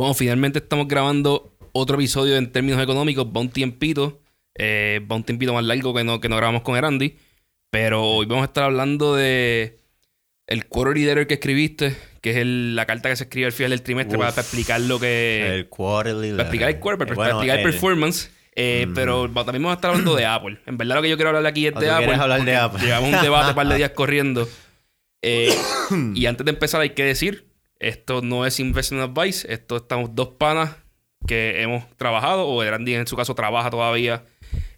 Bueno, finalmente estamos grabando otro episodio en términos económicos. Va un tiempito. Eh, va un tiempito más largo que no, que no grabamos con Erandi. Pero hoy vamos a estar hablando de el quarterly letter que escribiste, que es el- la carta que se escribe al final del trimestre para, para explicar lo que... El quarterly. para explicar el quarter, para, Eh, explicar el el- performance. Eh, Pero también vamos a estar hablando de Apple. En verdad lo que yo quiero hablar aquí es Ah, de Apple. hablar de Apple. Llevamos un debate un par de días corriendo. Eh, y antes de empezar hay que decir, esto no es investment advice. Esto estamos dos panas que hemos trabajado, o Randy en su caso trabaja todavía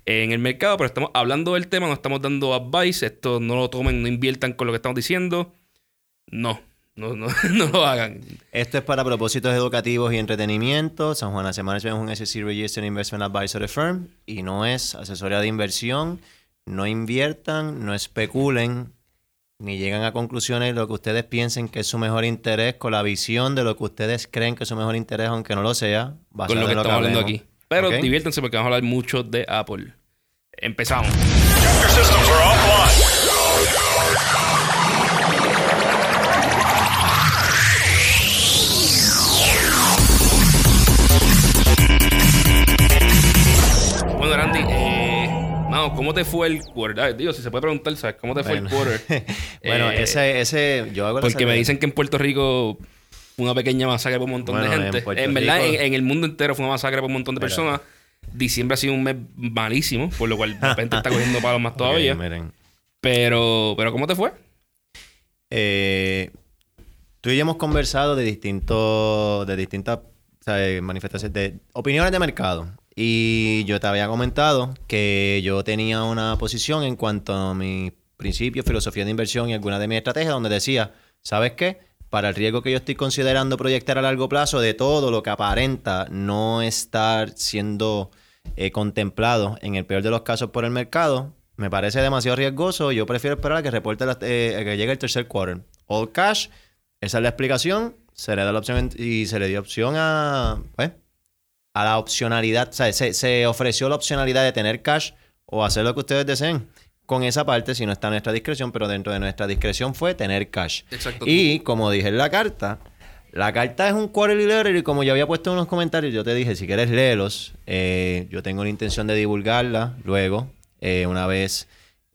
en el mercado, pero estamos hablando del tema, no estamos dando advice. Esto no lo tomen, no inviertan con lo que estamos diciendo. No, no, no, no lo hagan. Esto es para propósitos educativos y entretenimiento. San Juan Management es un SEC Registered Investment Advisory Firm y no es asesoría de inversión. No inviertan, no especulen, ni llegan a conclusiones de lo que ustedes piensen que es su mejor interés con la visión de lo que ustedes creen que es su mejor interés, aunque no lo sea. basado con lo que en estamos hablando aquí. Pero ¿Ok? diviértanse porque vamos a hablar mucho de Apple. Empezamos. Mano, ¿cómo te fue el quarter? Ah, digo, si se puede preguntar, ¿sabes? ¿Cómo te fue el quarter? bueno, Eh, ese, ese, yo hago Porque me dicen que en Puerto Rico fue una pequeña masacre por un montón Bueno, de en gente. En, verdad, Rico- en, en el mundo entero fue una masacre por un montón de personas. Diciembre ha sido un mes malísimo, por lo cual de repente está cogiendo palos más todavía. Miren. Pero, pero ¿cómo te fue? Eh, tú y yo hemos conversado de distintos, de distintas o sea, manifestaciones, de opiniones de mercado. Y yo te había comentado que yo tenía una posición en cuanto a mis principios, filosofía de inversión y alguna de mis estrategias, donde decía, ¿sabes qué? Para el riesgo que yo estoy considerando proyectar a largo plazo de todo lo que aparenta no estar siendo eh, contemplado en el peor de los casos por el mercado, me parece demasiado riesgoso. Yo prefiero esperar a que reporte la- eh, que llegue el tercer quarter. All cash, esa es la explicación. Se le da la opción y se le dio opción a, pues, a la opcionalidad. O sea, se, se ofreció la opcionalidad de tener cash o hacer lo que ustedes deseen. Con esa parte, si no está a nuestra discreción, pero dentro de nuestra discreción fue tener cash. Exacto. Y como dije en la carta, la carta es un quarterly letter y como yo había puesto en unos comentarios, yo te dije, si quieres léelos, eh, yo tengo la intención de divulgarla luego, eh, una vez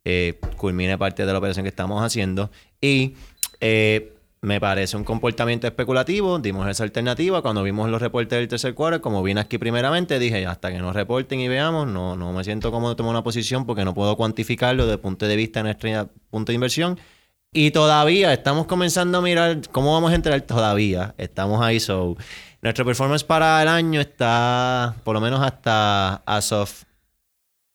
eh, culmine parte de la operación que estamos haciendo. Y eh, me parece un comportamiento especulativo, dimos esa alternativa, cuando vimos los reportes del tercer quarter, como vine aquí primeramente, dije, hasta que nos reporten y veamos, no, no me siento cómodo de tomar una posición porque no puedo cuantificarlo desde el punto de vista de nuestro punto de inversión. Y todavía estamos comenzando a mirar cómo vamos a entrar. Todavía estamos ahí. So, nuestro performance para el año está por lo menos hasta as of.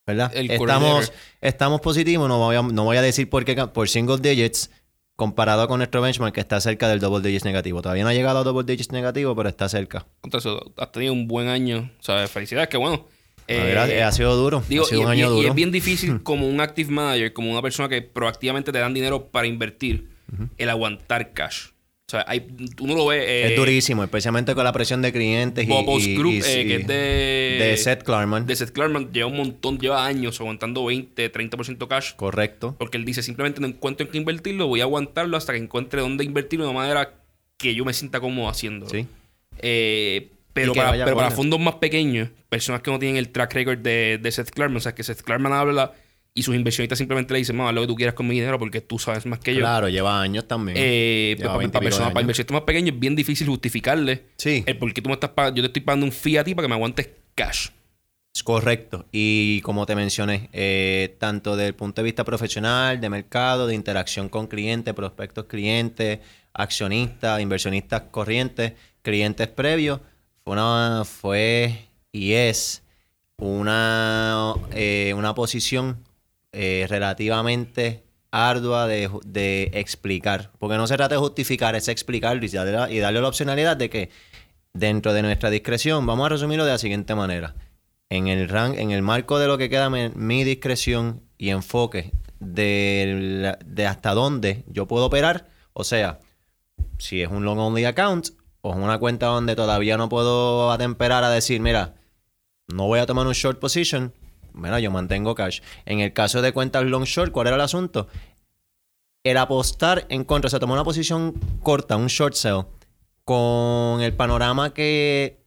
¿Verdad? El estamos, estamos positivos. No voy, a, no voy a decir por qué por single digits comparado con nuestro benchmark que está cerca del double digits negativo. Todavía no ha llegado a double digits negativo, pero está cerca. Eso, has tenido un buen año. O sea, felicidades, que bueno. Eh, ha sido duro. Digo, ha sido y, un año y duro. es bien difícil como un active manager, como una persona que proactivamente te dan dinero para invertir, el aguantar cash. O sea, hay, tú no lo ves. eh, es durísimo, especialmente con la presión de clientes y, Bobos y- Group, y- eh, que es de. de Seth Klarman. De Seth Klarman lleva un montón, lleva años aguantando 20, 30% cash. Correcto. Porque él dice, simplemente no encuentro en qué invertirlo, voy a aguantarlo hasta que encuentre dónde invertirlo de una manera que yo me sienta cómodo haciendo. Sí. Eh, pero para, pero fondos más pequeños, personas que no tienen el track record de, de Seth Klarman, o sea, que Seth Klarman habla y sus inversionistas simplemente le dicen, mamá, lo que tú quieras con mi dinero porque tú sabes más que yo. Claro, lleva años también. Eh, Lleva para, 20 para personas, inversionistas más pequeños es bien difícil justificarle Sí. el por qué tú me estás pagando. Yo te estoy pagando un fee a ti para que me aguantes cash. Es correcto. Y como te mencioné, eh, tanto desde el punto de vista profesional, de mercado, de interacción con clientes, prospectos clientes, accionistas, inversionistas corrientes, clientes previos, fue, una, fue y es una, eh, una posición eh, relativamente ardua de, explicar. Porque no se trata de justificar, es explicarlo y darle, y darle la opcionalidad de que dentro de nuestra discreción, vamos a resumirlo de la siguiente manera. En el, marco de lo que queda mi, mi discreción y enfoque de, la- de hasta dónde yo puedo operar, o sea, si es un long only account o es una cuenta donde todavía no puedo atemperar a decir, mira, no voy a tomar un short position, mira, yo mantengo cash. En el caso de cuentas long short, ¿cuál era el asunto? El apostar en contra, o sea, tomar una posición corta, un short sell, con el panorama que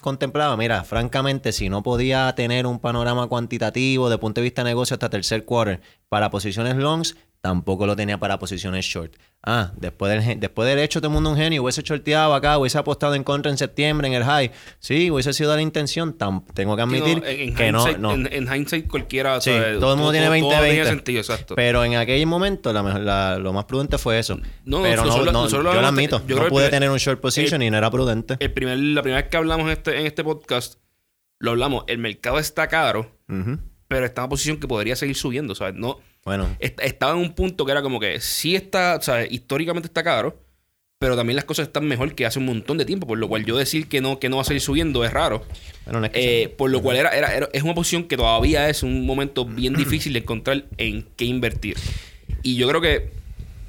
contemplaba, mira, francamente, si no podía tener un panorama cuantitativo de punto de vista de negocio hasta tercer quarter para posiciones longs, tampoco lo tenía para posiciones short. Ah, después del, después del hecho, todo el mundo un genio, hubiese shorteado acá, hubiese apostado en contra en septiembre en el high. Sí, hubiese sido la intención. Tam- tengo que no, admitir en, que no, no. En, en hindsight cualquiera... Todo el mundo tiene 20 todo 20. tiene sentido, exacto. Pero en aquel momento la lo más prudente fue eso. No, pero no, nosotros- no, yo lo admito. yo no pude tener un short position y no era prudente. el primer, la primera vez que hablamos en este, en este podcast, lo hablamos. El mercado está caro, pero está en una posición que podría seguir subiendo, ¿sabes? No, Bueno, est- estaba en un punto que era como que sí está, ¿sabes? Históricamente está caro, pero también las cosas están mejor que hace un montón de tiempo, por lo cual yo decir que no, que no va a seguir subiendo es raro. bueno, no es que Eh, por lo cual era, era, era- es una posición que todavía es un momento bien difícil de encontrar en qué invertir. Y yo creo que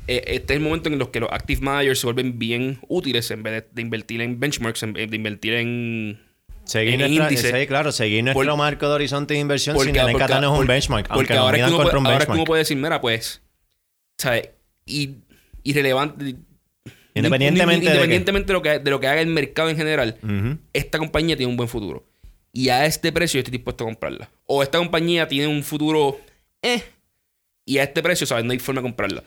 eh, este es el momento en los que los active managers se vuelven bien útiles en vez de, de invertir en benchmarks, en de invertir en... Seguir en nuestra, índice. sí, claro, seguir nuestro Por- marco de horizonte de inversión sin Porque, tener que porque- atarnos un benchmark. porque ahora, es que uno puede, un ahora es que uno puede decir, mira, pues, ¿sabes? Y, irrelevante. Independientemente independientemente de, lo que, de lo que haga el mercado en general, esta compañía tiene un buen futuro. Y a este precio yo estoy dispuesto a comprarla. O esta compañía tiene un futuro, eh, y a este precio, ¿sabes? No hay forma de comprarla.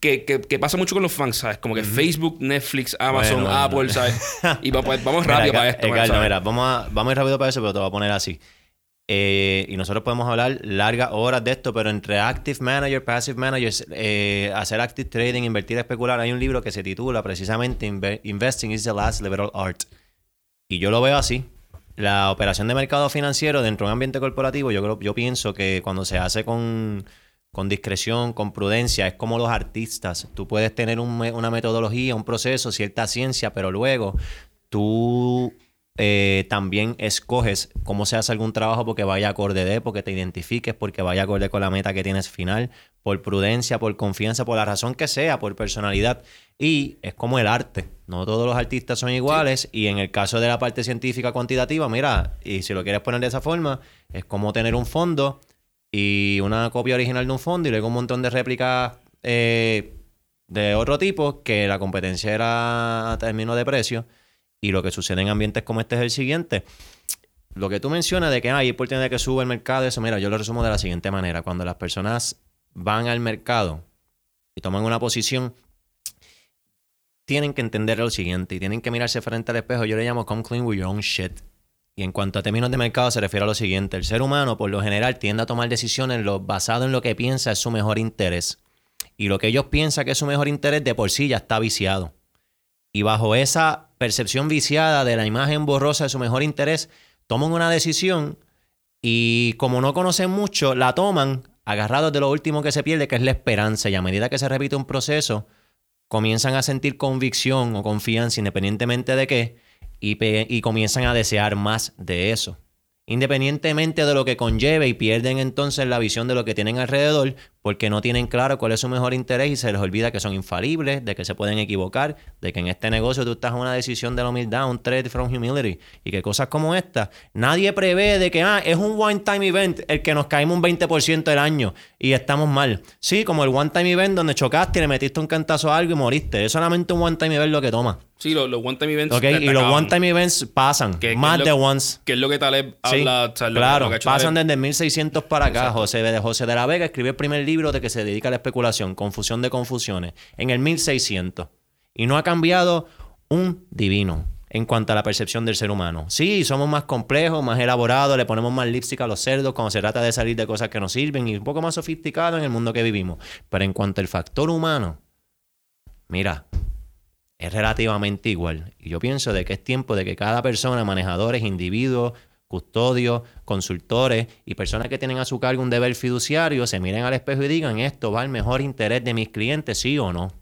Que, que, que pasa mucho con los fans, ¿sabes? Como que Facebook, Netflix, Amazon, Bueno, Apple, bueno. ¿sabes? Y va- pues, vamos rápido para esto. eh, man, Carlos, ¿sabes? mira, vamos a, vamos a ir rápido para eso, pero te voy a poner así. Eh, y nosotros podemos hablar largas horas de esto, pero entre active manager, passive managers, eh, hacer active trading, invertir, especular, hay un libro que se titula precisamente Inve- Investing is the last liberal art. Y yo lo veo así. La operación de mercado financiero dentro de un ambiente corporativo, yo creo, yo pienso que cuando se hace con, con discreción, con prudencia, es como los artistas. Tú puedes tener una metodología, un proceso, cierta ciencia, pero luego tú eh, también escoges cómo se hace algún trabajo porque vaya acorde de, porque te identifiques, porque vaya acorde con la meta que tienes final, por prudencia, por confianza, por la razón que sea, por personalidad. Y es como el arte. No todos los artistas son iguales. Y en el caso de la parte científica cuantitativa, mira, y si lo quieres poner de esa forma, es como tener un fondo y una copia original de un fondo y luego un montón de réplicas eh, de otro tipo que la competencia era a término de precio. Y lo que sucede en ambientes como este es el siguiente. Lo que tú mencionas de que hay oportunidad que sube el mercado, eso, mira, yo lo resumo de la siguiente manera. Cuando las personas van al mercado y toman una posición, tienen que entender lo siguiente y tienen que mirarse frente al espejo. Yo le llamo come clean with your own shit. Y en cuanto a términos de mercado se refiere a lo siguiente. El ser humano, por lo general, tiende a tomar decisiones basado en lo que piensa es su mejor interés. Y lo que ellos piensan que es su mejor interés de por sí ya está viciado. Y bajo esa percepción viciada de la imagen borrosa de su mejor interés, toman una decisión y como no conocen mucho, la toman agarrados de lo último que se pierde, que es la esperanza. Y a medida que se repite un proceso, comienzan a sentir convicción o confianza, independientemente de qué, y, comienzan a desear más de eso. Independientemente de lo que conlleve y pierden entonces la visión de lo que tienen alrededor porque no tienen claro cuál es su mejor interés y se les olvida que son infalibles, de que se pueden equivocar, de que en este negocio tú estás en una decisión de la humildad, un trade from humility y que cosas como esta, nadie prevé de que ah, es un one time event el que nos caímos un 20% del año y estamos mal. Sí, como el one time event donde chocaste y le metiste un cantazo a algo y moriste. Es solamente un one time event lo que toma. Sí, los, los one-time events. ¿Ok? te- Y los acaban. one time events pasan, Que- que más lo- de once. Que es lo que Taleb Sí, habla. o sea, lo- claro, lo que pasan Taleb. desde 1600 para acá. José de, José de la Vega escribió el primer libro de que se dedica a la especulación, Confusión de Confusiones, en el 1600. Y no ha cambiado un divino en cuanto a la percepción del ser humano. Sí, somos más complejos, más elaborados, le ponemos más lipstick a los cerdos cuando se trata de salir de cosas que nos sirven y un poco más sofisticados en el mundo que vivimos. Pero en cuanto al factor humano, mira, es relativamente igual. Y yo pienso de que es tiempo de que cada persona, manejadores, individuos, custodios, consultores y personas que tienen a su cargo un deber fiduciario, se miren al espejo y digan, esto va al mejor interés de mis clientes, sí o no.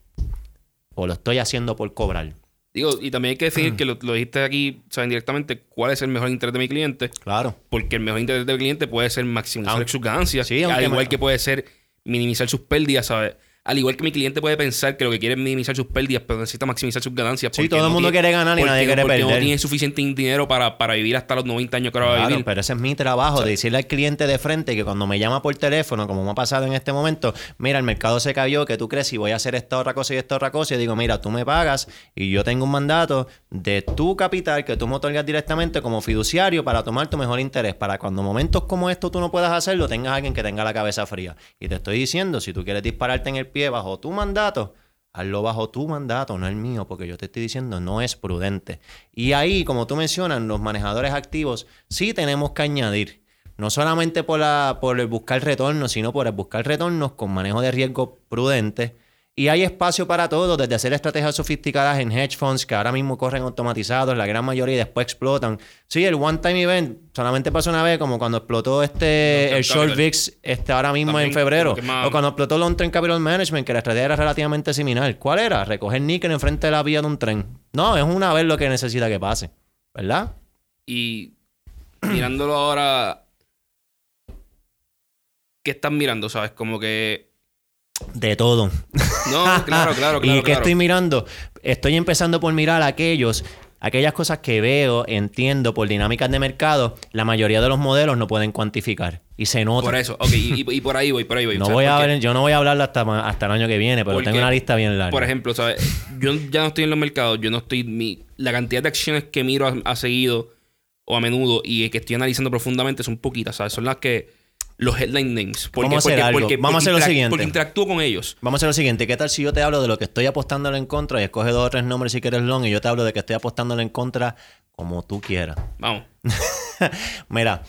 O lo estoy haciendo por cobrar. Digo, y también hay que decir que lo, lo dijiste aquí, saben directamente cuál es el mejor interés de mi cliente. Claro. Porque el mejor interés de mi cliente puede ser maximizar Aunque- sus ganancias. Sí, al igual me- que puede ser minimizar sus pérdidas, ¿sabes? Al igual que mi cliente puede pensar que lo que quiere es minimizar sus pérdidas, pero necesita maximizar sus ganancias. Sí, todo el no mundo tiene- quiere ganar y nadie no- quiere porque perder. no tiene suficiente dinero para, para vivir hasta los 90 años que ahora va a vivir. pero ese es mi trabajo, de decirle al cliente de frente que cuando me llama por teléfono, como me ha pasado en este momento, mira, el mercado se cayó, que tú crees y voy a hacer esta otra cosa y esta otra cosa, y digo, mira, tú me pagas y yo tengo un mandato de tu capital que tú me otorgas directamente como fiduciario para tomar tu mejor interés, para cuando momentos como estos tú no puedas hacerlo, tengas alguien que tenga la cabeza fría. Y te estoy diciendo, si tú quieres dispararte en el bajo tu mandato, Hazlo bajo tu mandato, no el mío, porque yo te estoy diciendo no es prudente. Y ahí, como tú mencionas, los manejadores activos sí tenemos que añadir, no solamente por, la, por el buscar retornos, sino por el buscar retornos con manejo de riesgo prudente. Y hay espacio para todo, desde hacer estrategias sofisticadas en hedge funds que ahora mismo corren automatizados, la gran mayoría y después explotan. Sí, el one time event solamente pasó una vez, como cuando explotó este el short capital. VIX este ahora mismo También, en febrero. más- O cuando explotó Long Term Capital Management, que la estrategia era relativamente similar. ¿Cuál era? Recoger níquel enfrente de la vía de un tren. No, es una vez lo que necesita que pase. ¿Verdad? Y mirándolo ahora, ¿qué están mirando? ¿Sabes? Como que. De todo. No, claro, claro, claro. ¿Y qué claro. estoy mirando? Estoy empezando por mirar aquellos, aquellas cosas que veo, entiendo por dinámicas de mercado, la mayoría de los modelos no pueden cuantificar. Y se nota. Por eso, ok, y, y- y por ahí voy, por ahí voy. No ¿sabes voy a yo no voy a hablarlo hasta, hasta el año que viene, pero Porque, tengo una lista bien larga. Por ejemplo, ¿sabes? Yo ya no estoy en los mercados, yo no estoy. Mi, la cantidad de acciones que miro a, a seguido o a menudo y que estoy analizando profundamente son poquitas, ¿sabes? Son las que. Los headline names. Porque, Vamos a hacer porque- algo. porque- Vamos a hacer lo siguiente. Porque interactúo con ellos. Vamos a hacer lo siguiente. ¿Qué tal si yo te hablo de lo que estoy apostándole en contra y escoge dos o tres nombres si quieres long y yo te hablo de que estoy apostándole en contra como tú quieras? Vamos. Mira,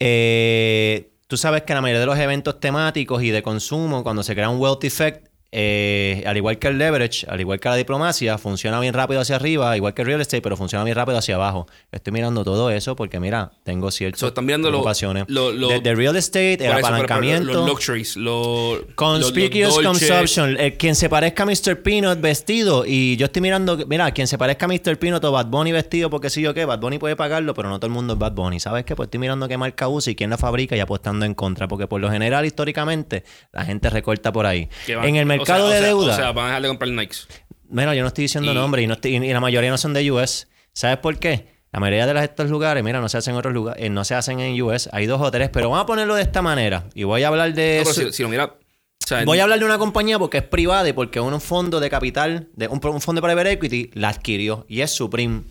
eh, tú sabes que la mayoría de los eventos temáticos y de consumo, cuando se crea un wealth effect, eh, al igual que el leverage, al igual que la diplomacia, funciona bien rápido hacia arriba, igual que el real estate, pero funciona bien rápido hacia abajo. Estoy mirando todo eso porque, mira, tengo ciertas So, están preocupaciones. lo- lo- Desde real estate, el pero- pero apalancamiento. los luxuries, los. Conspicuous consumption. El, quien se parezca a Mr. Peanut vestido. Y yo estoy mirando, mira, quien se parezca a Mr. Peanut o Bad Bunny vestido, porque sí o qué, Bad Bunny puede pagarlo, pero no todo el mundo es Bad Bunny. ¿Sabes qué? Pues estoy mirando qué marca usa y quién la fabrica y apostando en contra. Porque por lo general, históricamente, la gente recorta por ahí. En el o mercado sea, de o sea, deuda. O sea, van a dejar de comprar Nikes. Mira, yo no estoy diciendo Y- nombre y, no estoy- y la mayoría no son de US. ¿Sabes por qué? La mayoría de estos lugares, mira, no se hacen en otros lugares, eh, no se hacen en US. Hay dos o tres, pero vamos a ponerlo de esta manera. Y voy a hablar de No, pero eso. si, si lo mira. O sea, Voy a hablar de una compañía porque es privada y porque un fondo de capital, de un, un fondo de private equity, la adquirió y es Supreme.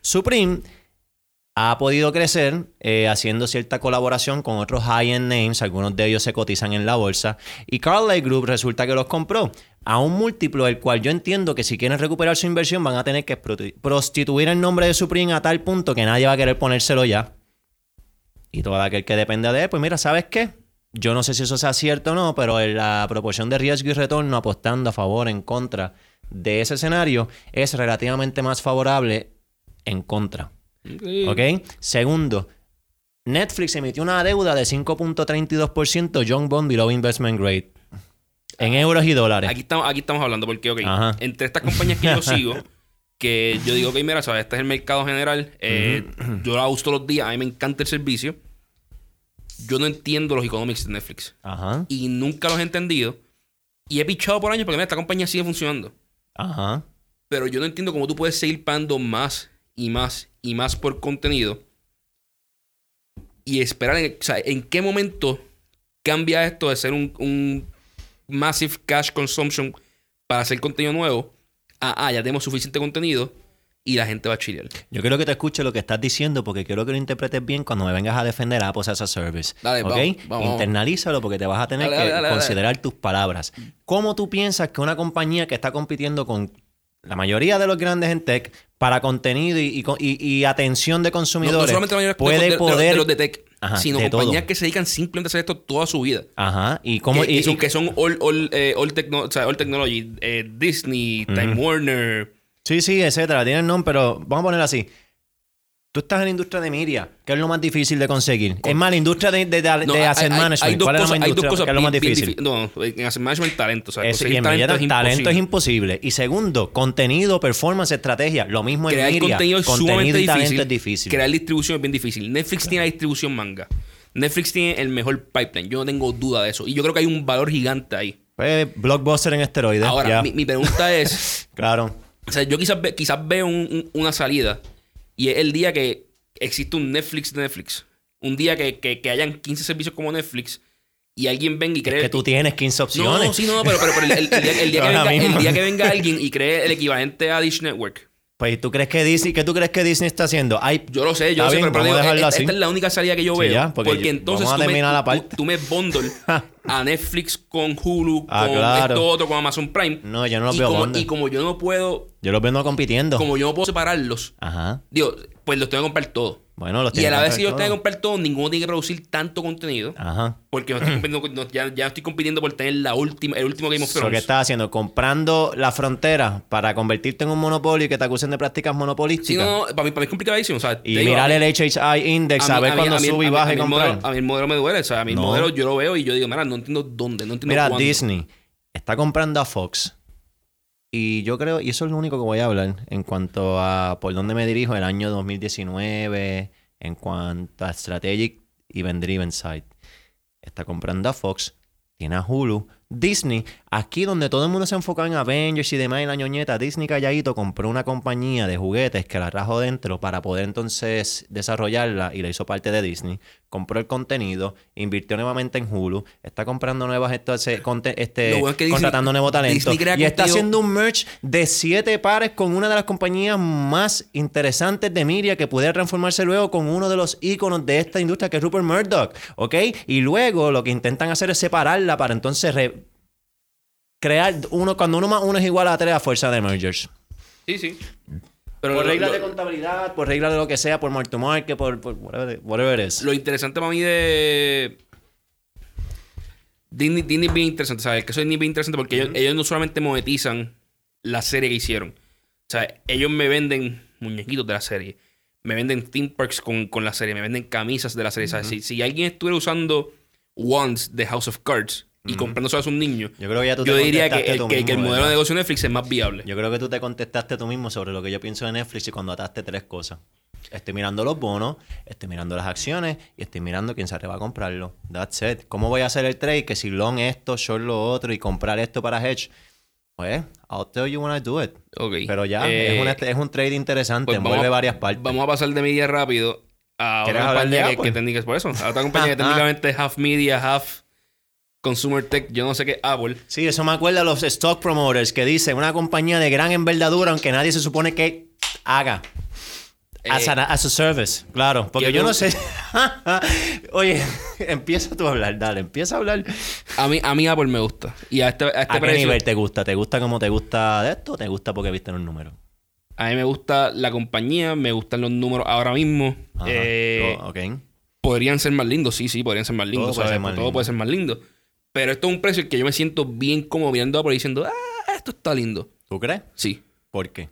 Supreme ha podido crecer eh, haciendo cierta colaboración con otros high-end names, algunos de ellos se cotizan en la bolsa, y Carlyle Group resulta que los compró a un múltiplo el cual yo entiendo que si quieren recuperar su inversión van a tener que prosti- prostituir el nombre de Supreme a tal punto que nadie va a querer ponérselo ya. Y todo aquel que dependa de él, pues mira, ¿sabes qué? Yo no sé si eso sea cierto o no, pero la proporción de riesgo y retorno apostando a favor, en contra de ese escenario, es relativamente más favorable en contra. ¿Ok? Segundo, Netflix emitió una deuda de 5.32% Young Bond Below Investment Grade. En euros y dólares. Aquí estamos, aquí estamos hablando porque, ok, Ajá. entre estas compañías que yo sigo, que yo digo, ok, mira, ¿sabes? Este es el mercado general. eh, Yo la uso todos los días. A mí me encanta el servicio. Yo no entiendo los economics de Netflix. Ajá. Y nunca los he entendido. Y he pichado por años porque, mira, esta compañía sigue funcionando. Ajá. Pero yo no entiendo cómo tú puedes seguir pagando más y más y más por contenido. Y esperar, en, o sea, en qué momento cambia esto de ser un, un massive cash consumption para hacer contenido nuevo a, ah, ya tenemos suficiente contenido y la gente va a chilear. Yo quiero que te escuche lo que estás diciendo porque quiero que lo interpretes bien cuando me vengas a defender a Apple as a Service. Dale, ¿Ok? vamos, vamos. Internalízalo porque te vas a tener Dale, que dale, considerar tus palabras. ¿Cómo tú piensas que una compañía que está compitiendo con la mayoría de los grandes en tech para contenido y, y atención de consumidores no solamente la mayoría puede de, de- de- poder... de los de tech, Ajá, sino compañías todo. que se dedican simplemente a hacer esto toda su vida. Ajá. ¿Y cómo...? que, y- que son, y- que son all, all, eh, all techno- o sea, all technology, eh, Disney, Time Warner. Sí, sí, etcétera. Tienen nombre, pero vamos a ponerlo así. Tú estás en la industria de media, ¿qué es lo más difícil de conseguir? Es más, la industria de, de, de- No, de hay- asset hay- management. hay dos ¿Cuál es la cosas- más hay dos industria? cosas ¿Qué es lo más bien- bien difícil? difí- No, en asset management talento. O sea, y en talento es talento es imposible. Y segundo, contenido, performance, estrategia. Lo mismo en Crear media. contenido es Contenido sumamente y talento difícil. es difícil. Crear distribución es bien difícil. Netflix tiene la distribución manga. Netflix tiene el mejor pipeline. Yo no tengo duda de eso. Y yo creo que hay un valor gigante ahí. Pues, blockbuster en esteroides. Ahora, mi, mi pregunta es, Claro. o sea, yo quizás, ve- quizás veo un- un- una salida y es el día que existe un Netflix de Netflix. Un día que, que, que hayan 15 servicios como Netflix y alguien venga y cree... Que tú tienes 15 no, opciones. no, sí, no, pero, pero, pero el, el- el día, el día que venga, el día que venga alguien y cree el equivalente a Dish Network. Pues, ¿tú crees que Disney, qué tú crees que Disney está haciendo? Hay, Yo lo sé, yo lo sé, bien, pero, pero digo, dejarlo e- así. esta es la única salida que yo Sí, veo. ya, porque porque, entonces tú, me, la parte. tú me bundle a Netflix con Hulu, Ah, con claro. esto otro, con Amazon Prime. No, yo no los y veo como, bundle. y como yo no puedo, yo los veo compitiendo. como yo no puedo separarlos, Ajá. digo, pues los tengo que comprar todos. Bueno, los Y a la vez que yo tengo que comprar todos, ninguno tiene que producir tanto contenido. Ajá. Porque no estoy no- ya, ya no estoy compitiendo por tener la última, el último Game of Lo que Thrones. estás haciendo, comprando la frontera para convertirte en un monopolio y que te acusen de prácticas Sí, monopolísticas. no, no, para mí, para mí es complicadísimo. O sea, Y digo, mirar el HHI index, a, ver mí- sube y baja y comprar. A el modelo me duele. O sea, a el No. modelo yo lo veo y yo digo, mira, no entiendo dónde, no entiendo Mira, cuándo. Disney está comprando a Fox. Y yo creo, y eso es lo único que voy a hablar en cuanto a por dónde me dirijo el año 2019, en cuanto a Strategic Event Driven Side. Está comprando a Fox, tiene a Hulu. Disney, aquí donde todo el mundo se enfocaba en Avengers y demás en la ñoñeta, Disney calladito compró una compañía de juguetes que la trajo dentro para poder entonces desarrollarla y la hizo parte de Disney. Compró el contenido, invirtió nuevamente en Hulu, está comprando nuevas entonces, conte- este, bueno es que Disney- contratando nuevo talento y está haciendo un merch de siete pares con una de las compañías más interesantes de media que pudiera transformarse luego con uno de los íconos de esta industria que es Rupert Murdoch, ¿ok? Y luego lo que intentan hacer es separarla para entonces re- crear uno cuando uno más uno es igual a tres a fuerza de mergers. Sí, sí. Pero por lo- regla lo- de contabilidad, por regla de lo que sea, por mark to market, por, por whatever, whatever it is. Lo interesante para mí de. Disney, Disney es bien interesante, ¿sabes? El caso de Disney es bien interesante porque ellos, ellos no solamente monetizan la serie que hicieron. O sea, ellos me venden muñequitos de la serie. Me venden theme parks con, con la serie. Me venden camisas de la serie. ¿sabes? Si, si alguien estuviera usando Wands de House of Cards y comprándose a un niño, Yo creo que ya tú yo te diría que el, tú que, que el mismo, modelo de negocio de Netflix es más viable. Yo creo que tú te contestaste tú mismo sobre lo que yo pienso de Netflix y cuando ataste tres cosas. Estoy mirando los bonos, estoy mirando las acciones y estoy mirando quién se atreva a comprarlo. That's it. ¿Cómo voy a hacer el trade? Que si long esto, short lo otro y comprar esto para hedge. Pues, I'll tell you when I do it. Ok. Pero ya, Eh, es, un, es un trade interesante, pues envuelve a- varias partes. Vamos a pasar de media rápido a ¿Quieres otra compañía que, que técnica- por eso, a otra compañía que técnicamente es half media, half consumer tech, yo no sé qué Apple. Sí, eso me acuerda a los stock promoters que dicen una compañía de gran envergadura, aunque nadie se supone que haga. As, Eh, a, as a service, claro. Porque yo no sé. Oye, empieza tú a hablar, dale, empieza a hablar. A mí, a mí Apple me gusta. Y a este, a este ¿A qué nivel te gusta? ¿Te gusta como te gusta de esto o te gusta porque viste los números? a mí me gusta la compañía, me gustan los números ahora mismo. Ajá. Eh, Oh, ok. Podrían ser más lindos, sí, sí, podrían ser más lindos. puede ¿sabes? ser más Todo lindo. puede ser más lindo. Pero esto es un precio que yo me siento bien como mirando a Apple y diciendo, ah, esto está lindo. ¿Tú crees? Sí. ¿Por qué?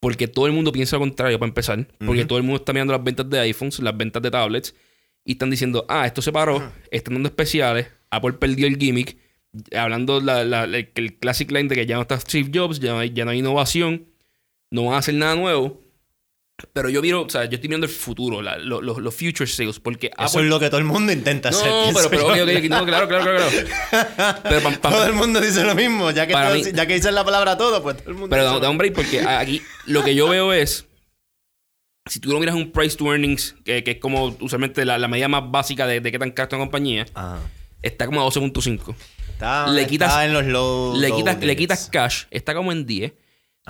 Porque todo el mundo piensa lo contrario, para empezar. Porque todo el mundo está mirando las ventas de iPhones, las ventas de tablets, y están diciendo, ah, esto se paró, están dando especiales, Apple perdió el gimmick, hablando la, la- la- el classic line de que ya no está Steve Jobs, ya no hay, ya no hay innovación, no van a hacer nada nuevo. Pero yo miro, o sea, yo estoy mirando el futuro, la- lo- lo- los future sales, porque Eso es lo que todo el mundo intenta hacer. No, pienso pero, pero, yo. ok, ok, no, claro, claro, claro. claro. Pero, pam, pam, Todo el mundo dice lo mismo. Ya que, todos- mí- ya que dices la palabra todo, pues todo el mundo Pero da, da un break porque aquí lo que yo veo es. Si tú lo miras un price to earnings, que, que es como usualmente la, la medida más básica de, de qué tan cara es una compañía, Ajá. está como a 12.5. Está, Le está quitas- en los low. Le low quitas, le quitas cash, está como en 10.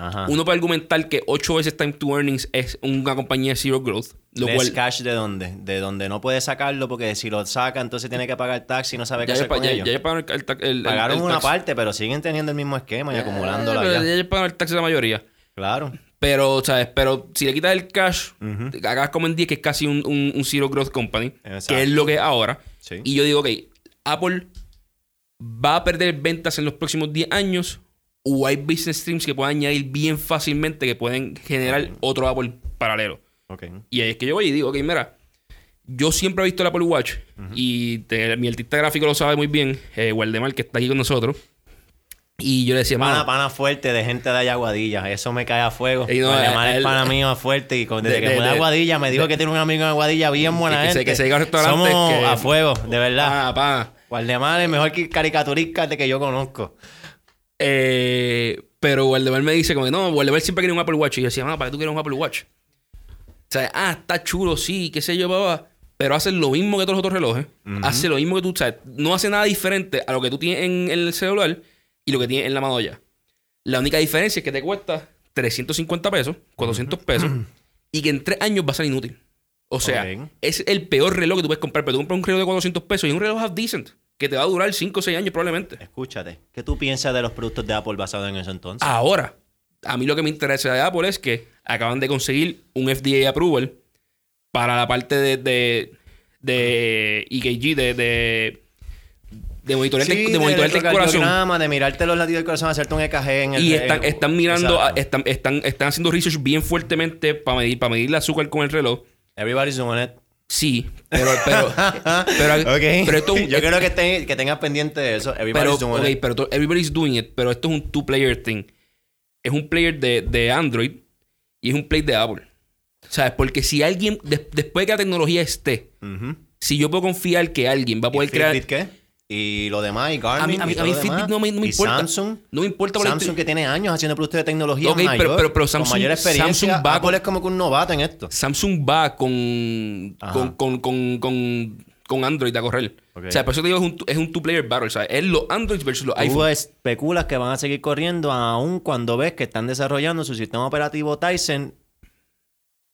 Ajá. Uno puede argumentar que 8 veces time to earnings es una compañía de zero growth. Lo ¿Less cual. cash de dónde? De donde no puede sacarlo porque si lo saca entonces tiene que pagar tax y no sabe qué Ya, hacer ya, con ya, ellos. ya pagaron el, el, el- el- Pagaron una tax. parte, pero siguen teniendo el mismo esquema y Eh, pero ya. ya ellos pagaron el tax de la mayoría. Claro. Pero, ¿sabes? Pero si le quitas el cash, Ujú. hagas como en 10, que es casi un, un, un zero growth company, Exacto. que es lo que es ahora. Sí. Y yo digo, ok, Apple va a perder ventas en los próximos 10 años o hay business streams que puedan añadir bien fácilmente que pueden generar otro Apple paralelo. Y ahí es que yo voy y digo, ok, mira, yo siempre he visto el Apple Watch y te- mi artista gráfico lo sabe muy bien, eh, Waldemar, que está aquí con nosotros. Y yo le decía, Pana, pana fuerte de gente de allá Aguadilla. Eso me cae a fuego. Y no, Además, el pana mío es fuerte y con- desde de- que fue de de- Aguadilla me dijo que tiene un amigo en Aguadilla bien buena que gente. que se Somos que- a fuego, de verdad. pa, pa, Guardemar es mejor que caricaturista de que yo conozco. Eh, pero Waldemar me dice como que no, Waldemar siempre quería un Apple Watch. Y yo decía, ah, ¿para qué tú quieres un Apple Watch? O sea, ah, está chulo, sí, qué sé yo, papá. Pero hace lo mismo que todos los otros relojes. Hace lo mismo que tú, sea, no hace nada diferente a lo que tú tienes en, en el celular y lo que tienes en la mano ya. La única diferencia es que te cuesta 350 pesos, 400 pesos, y que en tres años va a ser inútil. O sea, es el peor reloj que tú puedes comprar. Pero tú compras un reloj de 400 pesos y un reloj half decent que te va a durar 5 o 6 años probablemente. Escúchate, ¿qué tú piensas de los productos de Apple basados en eso entonces? Ahora, a mí lo que me interesa de Apple es que acaban de conseguir un FDA approval para la parte de, de, de EKG, de, de, de monitorear, Sí, de monitorear el corazón. de mirarte los latidos del corazón, hacerte un EKG en el Y están, en- están mirando, a- están, están, están haciendo research bien fuertemente para medir, para medir el azúcar con el reloj. Everybody's doing it. Sí, pero, pero, pero, pero esto es un- Yo creo que, te- que tengas pendiente de eso. Everybody's pero, doing ok, it. pero to- everybody's doing it, pero esto es un two-player thing. Es un player de, de Android y es un player de Apple. ¿Sabes? Porque si alguien, des- después de que la tecnología esté, si yo puedo confiar que alguien va a ¿Y poder crear. Qué? Y lo demás, y Garmin, A mí, a mí, y a todo mí lo Fitbit no me, no me Y importa. Samsung. No me importa por Samsung que tiene años haciendo productos de tecnología Ok, mayor, pero- pero- pero con Samsung- mayor experiencia. Samsung va Apple con- es como que un novato en esto. Samsung va con, con, con, con, Android a correr. O sea, por eso te digo, es un, es un two-player battle. ¿sabes? Es los Android versus los Tú iPhone. especulas que van a seguir corriendo aún cuando ves que están desarrollando su sistema operativo Tyson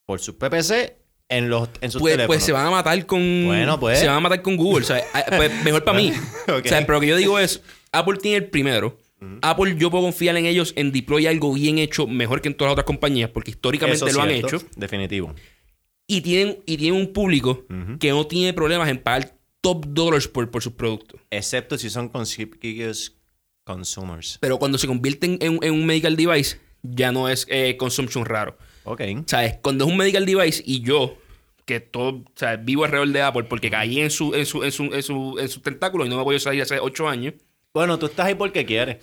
por sus PPC en, los, en sus Pues, teléfonos. pues se van a matar con. Bueno, pues. Se van a matar con Google. ¿sabes? Ah, pues, mejor para mí. O sea, pero lo que yo digo es: Apple tiene el primero. Apple, yo puedo confiar en ellos en deploy algo bien hecho, mejor que en todas las otras compañías, porque históricamente Eso lo han hecho. Definitivo. Y tienen, y tienen un público que no tiene problemas en pagar top dollars por, por sus productos. Excepto si son conscious consumers. Pero cuando se convierten en, en un medical device, ya no es eh, consumption raro. Ok. ¿Sabes? Cuando es un medical device y yo, que todo, o sea, vivo alrededor de Apple porque caí en su, en su, en su, en su, en su tentáculo y no me voy a salir hace 8 años. Bueno, tú estás ahí porque quieres.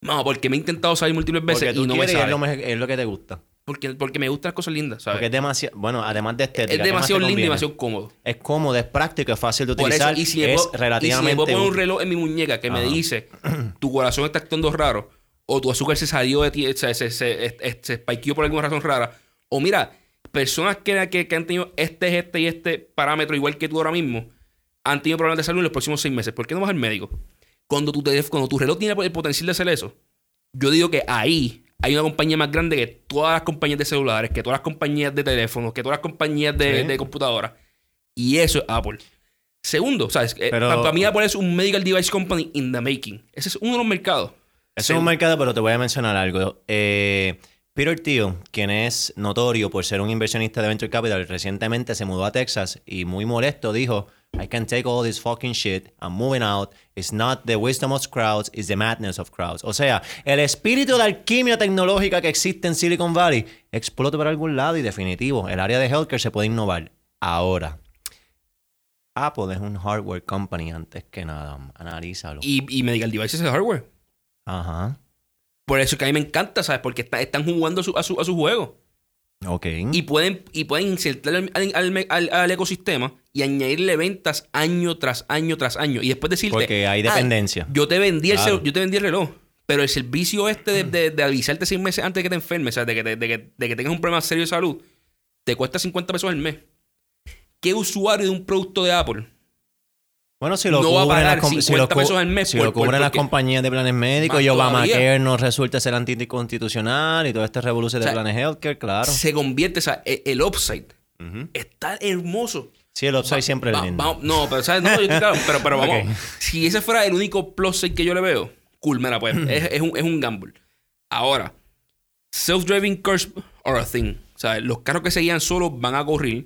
No, porque me he intentado salir múltiples Porque veces tú y no me quieres y es sale. lo, es lo que te gusta. Porque, porque me gustan las cosas lindas, ¿sabes? Porque es demasiado... Bueno, además de estética. es ¿qué más demasiado lindo y demasiado cómodo. Es cómodo, es práctico, es fácil de eso, utilizar. y si es puedo, y si me relativamente... puedo poner un reloj en mi muñeca que me dice tu corazón está actuando raro o tu azúcar se salió de ti, se, se, se, se, se spikeó por alguna razón rara. O mira, personas que, que, que han tenido este, este y este parámetro igual que tú ahora mismo han tenido problemas de salud en los próximos seis meses. ¿Por qué no vas al médico? Cuando tu, teléfono- cuando tu reloj tiene el potencial de hacer eso, yo digo que ahí hay una compañía más grande que todas las compañías de celulares, que todas las compañías de teléfonos, que todas las compañías de, Sí. de computadoras. Y eso es Apple. Segundo, ¿sabes? Eh, Pero- para, para mí Apple es un medical device company in the making. Ese es uno de los mercados. Eso es un mercado, pero te voy a mencionar algo. Eh, Peter Thiel, quien es notorio por ser un inversionista de Venture Capital, recientemente se mudó a Texas y muy molesto dijo, I can take all this fucking shit, I'm moving out, it's not the wisdom of crowds, it's the madness of crowds. O sea, el espíritu de alquimia tecnológica que existe en Silicon Valley explota por algún lado y definitivo, el área de healthcare se puede innovar. Ahora, Apple es un hardware company antes que nada, analízalo. Y, y medical devices es hardware. Ajá. Por eso que a mí me encanta, ¿sabes? Porque está- están jugando a su, a su, a su juego. Ok. Y pueden, y pueden insertar al, al- al- al- ecosistema y añadirle ventas año tras año tras año. Y después decirte. Porque hay "Ah, dependencia. yo te vendí el Claro. yo te vendí el reloj. Pero el servicio este de, de- de avisarte seis meses antes de que te enfermes, o sea, de que, te- de que- de que tengas un problema serio de salud, te cuesta 50 pesos al mes. ¿Qué usuario de un producto de Apple? Bueno, si lo no va a cubren, pagar las, com- si 50 lo, cu- pesos al mes si por- lo por- cubren las porque- compañías de planes médicos y Obamacare no resulta ser anticonstitucional y todo este revolución de O sea, planes healthcare, claro. Se convierte, o sea, e- el upside está hermoso. Sí, el upside siempre es Va- lindo. vamos- no, pero ¿sabes? No, yo claro, pero, pero vamos. Si ese fuera el único plus side que yo le veo, cool, mira, pues es, es un, es un gamble. Ahora, self-driving cars are a thing. O sea, los carros que se guían solos van a correr.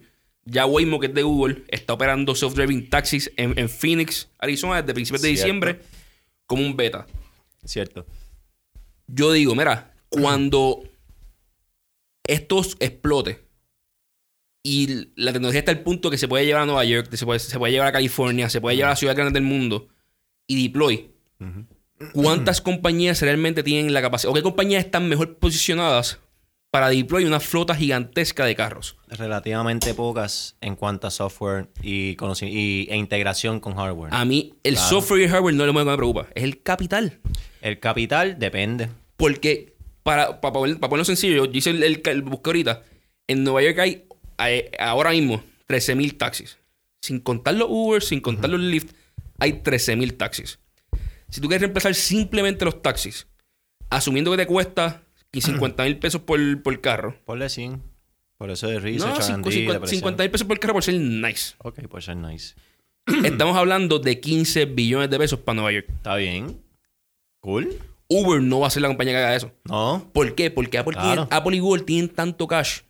Ya Waymo, que es de Google, está operando self-driving taxis en, en Phoenix, Arizona, desde principios de Cierto. diciembre, como un beta. Cierto. Yo digo, mira, cuando esto explote y la tecnología está al punto que se puede llevar a Nueva York, se puede, se puede llevar a California, se puede llevar a las ciudades grandes del mundo y deploy, ¿cuántas compañías realmente tienen la capacidad o qué compañías están mejor posicionadas para deploy una flota gigantesca de carros. Relativamente pocas en cuanto a software y, y- e integración con hardware. A mí, el software y el hardware no es lo que me preocupa, es el capital. El capital depende. Porque, para, para, para ponerlo sencillo, yo hice el, el, el busqué ahorita. En Nueva York hay ahora mismo 13.000 taxis. Sin contar los Uber, sin contar los Lyft, hay 13.000 taxis. Si tú quieres reemplazar simplemente los taxis, asumiendo que te cuesta 50 mil pesos por, por carro. Ponle 100. Por eso de No, cincu- depresión. 50 mil pesos por carro por ser nice. Ok, pues ser nice. Estamos hablando de 15 billones de pesos para Nueva York. Está bien. Cool. Uber no va a ser la compañía que haga eso. No. ¿Por qué? Porque Apple, Claro. tiene- Apple y Google tienen tanto cash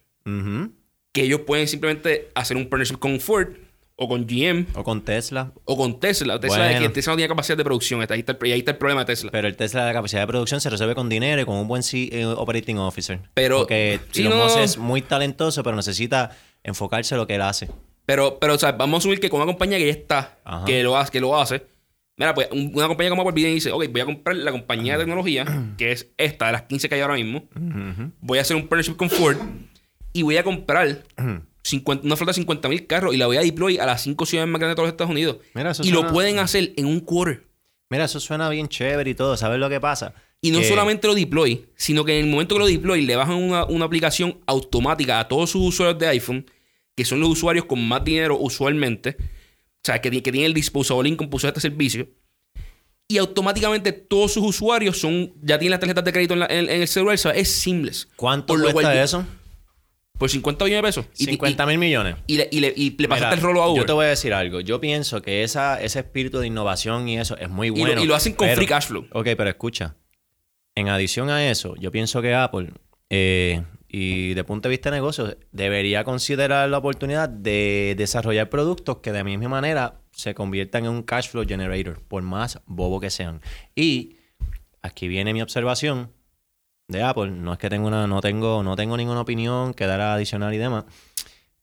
que ellos pueden simplemente hacer un partnership con Ford o con GM O con Tesla. o con Tesla. Tesla, Bueno. que Tesla no tiene capacidad de producción. Ahí está, el, y ahí está el problema de Tesla. Pero el Tesla, la capacidad de producción se resuelve con dinero y con un buen C- eh, operating officer. Pero- Porque sí, Elon no. Musk es muy talentoso, pero necesita enfocarse en lo que él hace. Pero, pero o sea, vamos a asumir que con una compañía que ya está, Ajá. que lo, hace, que lo hace. Mira, pues un- una compañía como Apple viene y dice, ok, voy a comprar la compañía de tecnología, que es esta, de las 15 que hay ahora mismo. Voy a hacer un partnership con Ford y voy a comprar 50 una flota de 50 mil carros y la voy a deploy a las 5 ciudades más grandes de todos los Estados Unidos. Mira, eso y lo pueden hacer en un quarter. Mira, eso suena bien chévere y todo. ¿Sabes lo que pasa? Y no Que- solamente lo deploy, sino que en el momento que lo deploy le bajan una, una aplicación automática a todos sus usuarios de iPhone, que son los usuarios con más dinero usualmente, o sea, que, que tienen el disposable income usar este servicio, y automáticamente todos sus usuarios son ya tienen las tarjetas de crédito en, la- en- en el celular, sea, es seamless. ¿Cuánto Por lo cuesta cual eso? Por 50 millones de pesos. Y- 50 mil millones. Y, le, y le- y le pasaste Mira, el rolo a Uber. Yo te voy a decir algo. Yo pienso que esa, ese espíritu de innovación y eso es muy bueno. y lo hacen con pero- free cash flow. Ok, pero escucha. En adición a eso, yo pienso que Apple, eh, y de punto de vista de negocio, debería considerar la oportunidad de desarrollar productos que de la misma manera se conviertan en un cash flow generator, por más bobo que sean. Y aquí viene mi observación de Apple. No es que tengo una, no tengo, no tengo ninguna opinión que dar adicional y demás.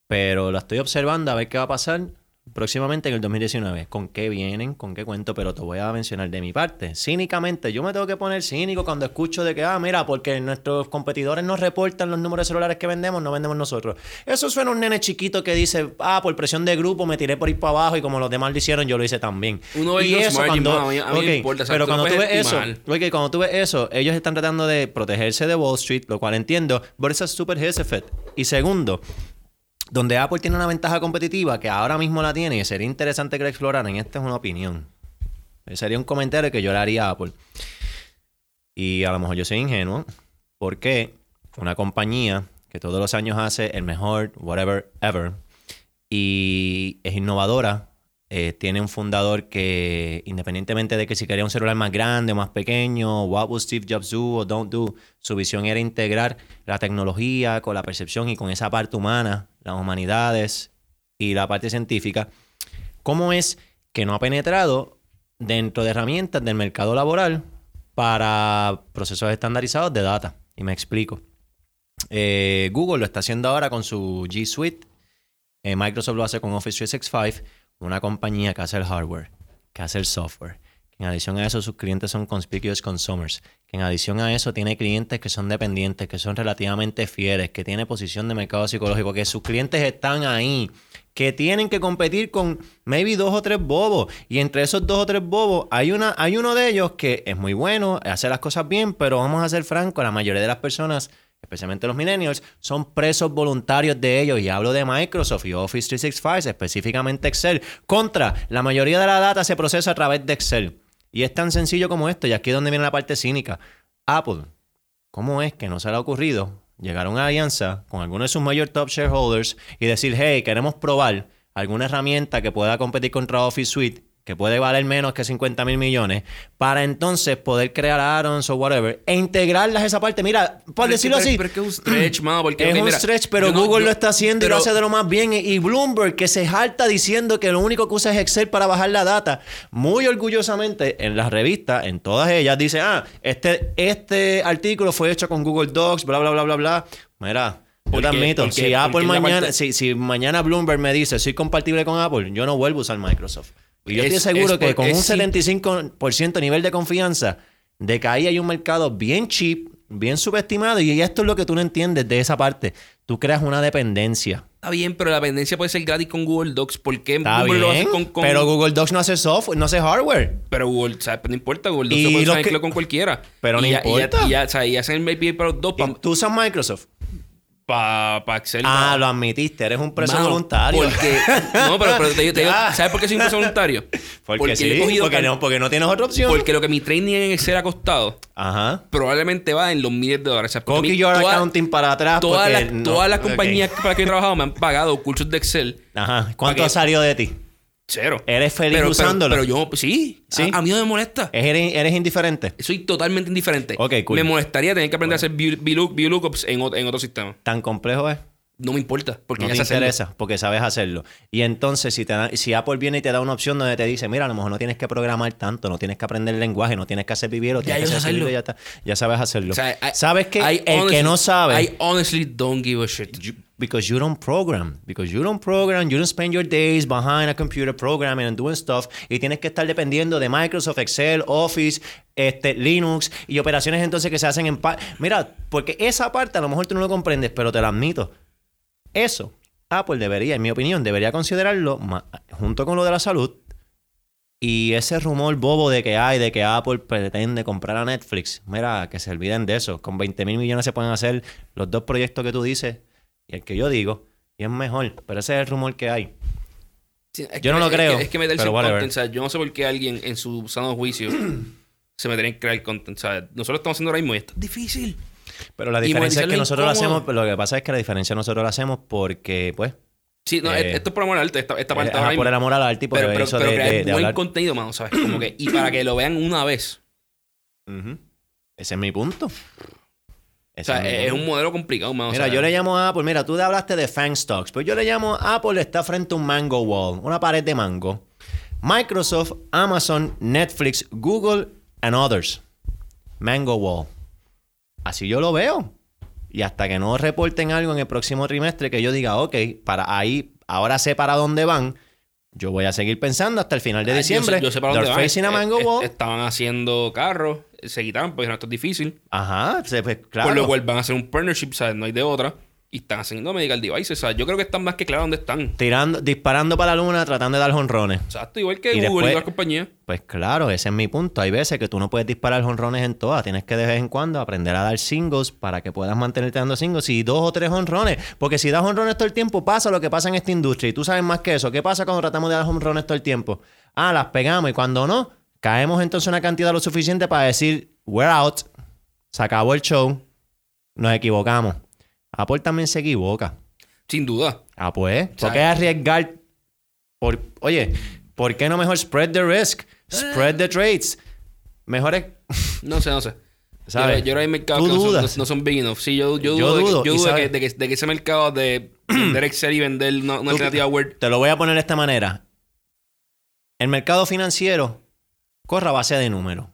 Pero lo estoy observando a ver qué va a pasar próximamente en el 2019. ¿Con qué vienen? ¿Con qué cuento? Pero te voy a mencionar de mi parte. Cínicamente, yo me tengo que poner cínico cuando escucho de que, ah, mira, porque nuestros competidores nos reportan los números de celulares que vendemos, no vendemos nosotros. Eso suena a un nene chiquito que dice, ah, por presión de grupo me tiré por ir para abajo y como los demás lo hicieron, yo lo hice también. Uno y eso cuando... a mí- a mí me Ok, importa, o sea, pero tú cuando tú ves eso, estimar. Ok, cuando tú ves eso, ellos están tratando de protegerse de Wall Street, lo cual entiendo, it's a super effect. Y segundo, donde Apple tiene una ventaja competitiva que ahora mismo la tiene y sería interesante que la exploraran, esta es una opinión. Sería un comentario que yo le haría a Apple. Y a lo mejor yo soy ingenuo, porque una compañía que todos los años hace el mejor, whatever, ever, y es innovadora, eh, tiene un fundador que, independientemente de que si quería un celular más grande o más pequeño, what would Steve Jobs do o don't do, su visión era integrar la tecnología con la percepción y con esa parte humana, las humanidades y la parte científica. ¿Cómo es que no ha penetrado dentro de herramientas del mercado laboral para procesos estandarizados de data? Y me explico. Eh, Google lo está haciendo ahora con su G Suite. Eh, Microsoft lo hace con Office 365. Una compañía que hace el hardware, que hace el software. Que en adición a eso, sus clientes son conspicuous consumers. Que en adición a eso, tiene clientes que son dependientes, que son relativamente fieles, que tiene posición de mercado psicológico, que sus clientes están ahí, que tienen que competir con maybe dos o tres bobos. Y entre esos dos o tres bobos, hay, una, hay uno de ellos que es muy bueno, hace las cosas bien, pero vamos a ser francos, la mayoría de las personas especialmente los millennials, son presos voluntarios de ellos. Y hablo de Microsoft y Office 365, específicamente Excel. Contra, la mayoría de la data se procesa a través de Excel. Y es tan sencillo como esto. Y aquí es donde viene la parte cínica. Apple, ¿cómo es que no se le ha ocurrido llegar a una alianza con alguno de sus mayores top shareholders y decir, hey, queremos probar alguna herramienta que pueda competir contra Office Suite que puede valer menos que 50 mil millones, para entonces poder crear add-ons o whatever, e integrarlas a esa parte. Mira, por Pero es que- decirlo así, pero es que es un stretch, mano, porque, es ok, un mira, stretch, pero no- Google yo- lo está haciendo y lo hace de lo más bien. Y Bloomberg, que se jalta diciendo que lo único que usa es Excel para bajar la data, muy orgullosamente en las revistas, en todas ellas, dice, ah, este, este artículo fue hecho con Google Docs, bla, bla, bla, bla, bla. Mira, yo ¿Por te admito, si Apple mañana, parte- si, si mañana Bloomberg me dice, soy compatible con Apple, yo no vuelvo a usar Microsoft. Y yo Es- estoy seguro es que con un es sim- 75% nivel de confianza de que ahí hay un mercado bien cheap bien subestimado. Y esto es lo que tú no entiendes de esa parte. Tú creas una dependencia. Está bien, pero la dependencia puede ser gratis con Google Docs. ¿Por qué Está Google lo hace bien, con, con- pero Google Docs no hace software, no hace hardware. Pero Google, o sea, no importa, Google Docs Y se puede usar que- con cualquiera. Pero no y ya, y ya- importa. Y ya, o sea, y hacen el API para los dos, Y Tú usas Microsoft. Para Excel. Ah, pa- lo admitiste, eres un preso Mano, voluntario. Porque, no, pero, pero te, digo- te digo. ¿sabes por qué soy un preso voluntario? Porque, sí, he cogido porque, no, porque no tienes otra opción. porque lo que mi training en Excel ha costado Ajá. probablemente va en los miles de dólares. O sea, porque mi- your toda- accounting para atrás. Todas porque las, no- todas las compañías para las que he trabajado me han pagado cursos de Excel. Ajá. ¿Cuánto ha salido de ti? Cero. ¿Eres feliz pero, usándolo? Pero, pero yo, sí. Sí. A, a mí no me molesta. ¿Eres, eres indiferente? Soy totalmente indiferente. Ok, cool. Me molestaría tener que aprender a hacer VLOOKUPs en, en otro sistema. ¿Tan complejo es? No me importa. Porque No ya te hacerlo. interesa porque sabes hacerlo. Y entonces, si, te da- si Apple viene y te da una opción donde te dice, mira, a lo mejor no tienes que programar tanto, no tienes que aprender el lenguaje, no tienes que hacer vivir, Ya tienes que hacer hacerlo. ya, está. ya sabes hacerlo. O sea, I- ¿Sabes que I El que no sabe... I honestly don't give a shit. Because you don't program. Because you don't program. You don't spend your days behind a computer programming and doing stuff. Y tienes que estar dependiendo de Microsoft, Excel, Office, este, Linux y operaciones entonces que se hacen en... Mira, porque esa parte a lo mejor tú no lo comprendes, pero te lo admito. Eso, Apple debería, en mi opinión, debería considerarlo junto con lo de la salud. Y ese rumor bobo de que hay, de que Apple pretende comprar a Netflix, mira, que se olviden de eso. Con 20 mil millones se pueden hacer los dos proyectos que tú dices y el que yo digo, y es mejor. Pero ese es el rumor que hay. Sí, es Yo no lo es creo, que- Es que meterse pero en content. O sea, yo no sé por qué alguien en su sano juicio se metería en crear content. O sea, nosotros estamos haciendo ahora mismo y esto es difícil. Pero la diferencia es que nosotros lo incómodo. hacemos, lo que pasa es que la diferencia nosotros lo hacemos porque, pues, Sí, no, Eh, esto es por amor al arte. Esta, esta parte ajá, por el amor al arte y por pero, pero, hecho pero de, crear de- de buen hablar. contenido, mano, ¿sabes? Como que, y para que lo vean una vez. Ujú. Ese es mi punto. O sea, mi es un modelo complicado, o Mira, sea, yo le llamo a Apple, mira, tú hablaste de Fang Stocks, pero yo le llamo a Apple está frente a un mango wall, una pared de mango. Microsoft, Amazon, Netflix, Google and others. Mango wall. Así yo lo veo. Y hasta que no reporten algo en el próximo trimestre que yo diga, ok, para ahí, ahora sé para dónde van, yo voy a seguir pensando hasta el final de ah, yo diciembre. sé- Yo sé para dónde van. facing a Eh, mango eh, wall. Estaban haciendo carros, se quitaron porque dijeron esto es difícil. Ajá, se- pues, claro. Por lo cual van a hacer un partnership, ¿sabes? No hay de otra. Y están haciendo medical devices. O sea, yo creo que están más que claros dónde están. Tirando, disparando para la luna, tratando de dar jonrones. Exacto, igual que Y Google después- y las compañías. Pues claro, ese es mi punto. Hay veces que tú no puedes disparar jonrones en todas. Tienes que de vez en cuando aprender a dar singles para que puedas mantenerte dando singles. Y dos o tres jonrones. Porque si das jonrones todo el tiempo, pasa lo que pasa en esta industria. Y tú sabes más que eso. ¿Qué pasa cuando tratamos de dar jonrones todo el tiempo? Ah, las pegamos. Y cuando no, caemos entonces una cantidad lo suficiente para decir, we're out. Se acabó el show. Nos equivocamos. Apple también se equivoca. Sin duda. Ah, pues. ¿Por qué arriesgar? Por, oye, ¿por qué no mejor spread the risk? Spread the trades. Mejor es. No sé, no sé. ¿Sabes? Yo, yo que hay mercados que no son, no- no son big enough. Sí, yo, yo Yo dudo, de que- dudo, yo y dudo de, que, de que- de que ese mercado de vender Excel y vender una, una alternativa Word. Te lo voy a poner de esta manera. El mercado financiero corre a base de números.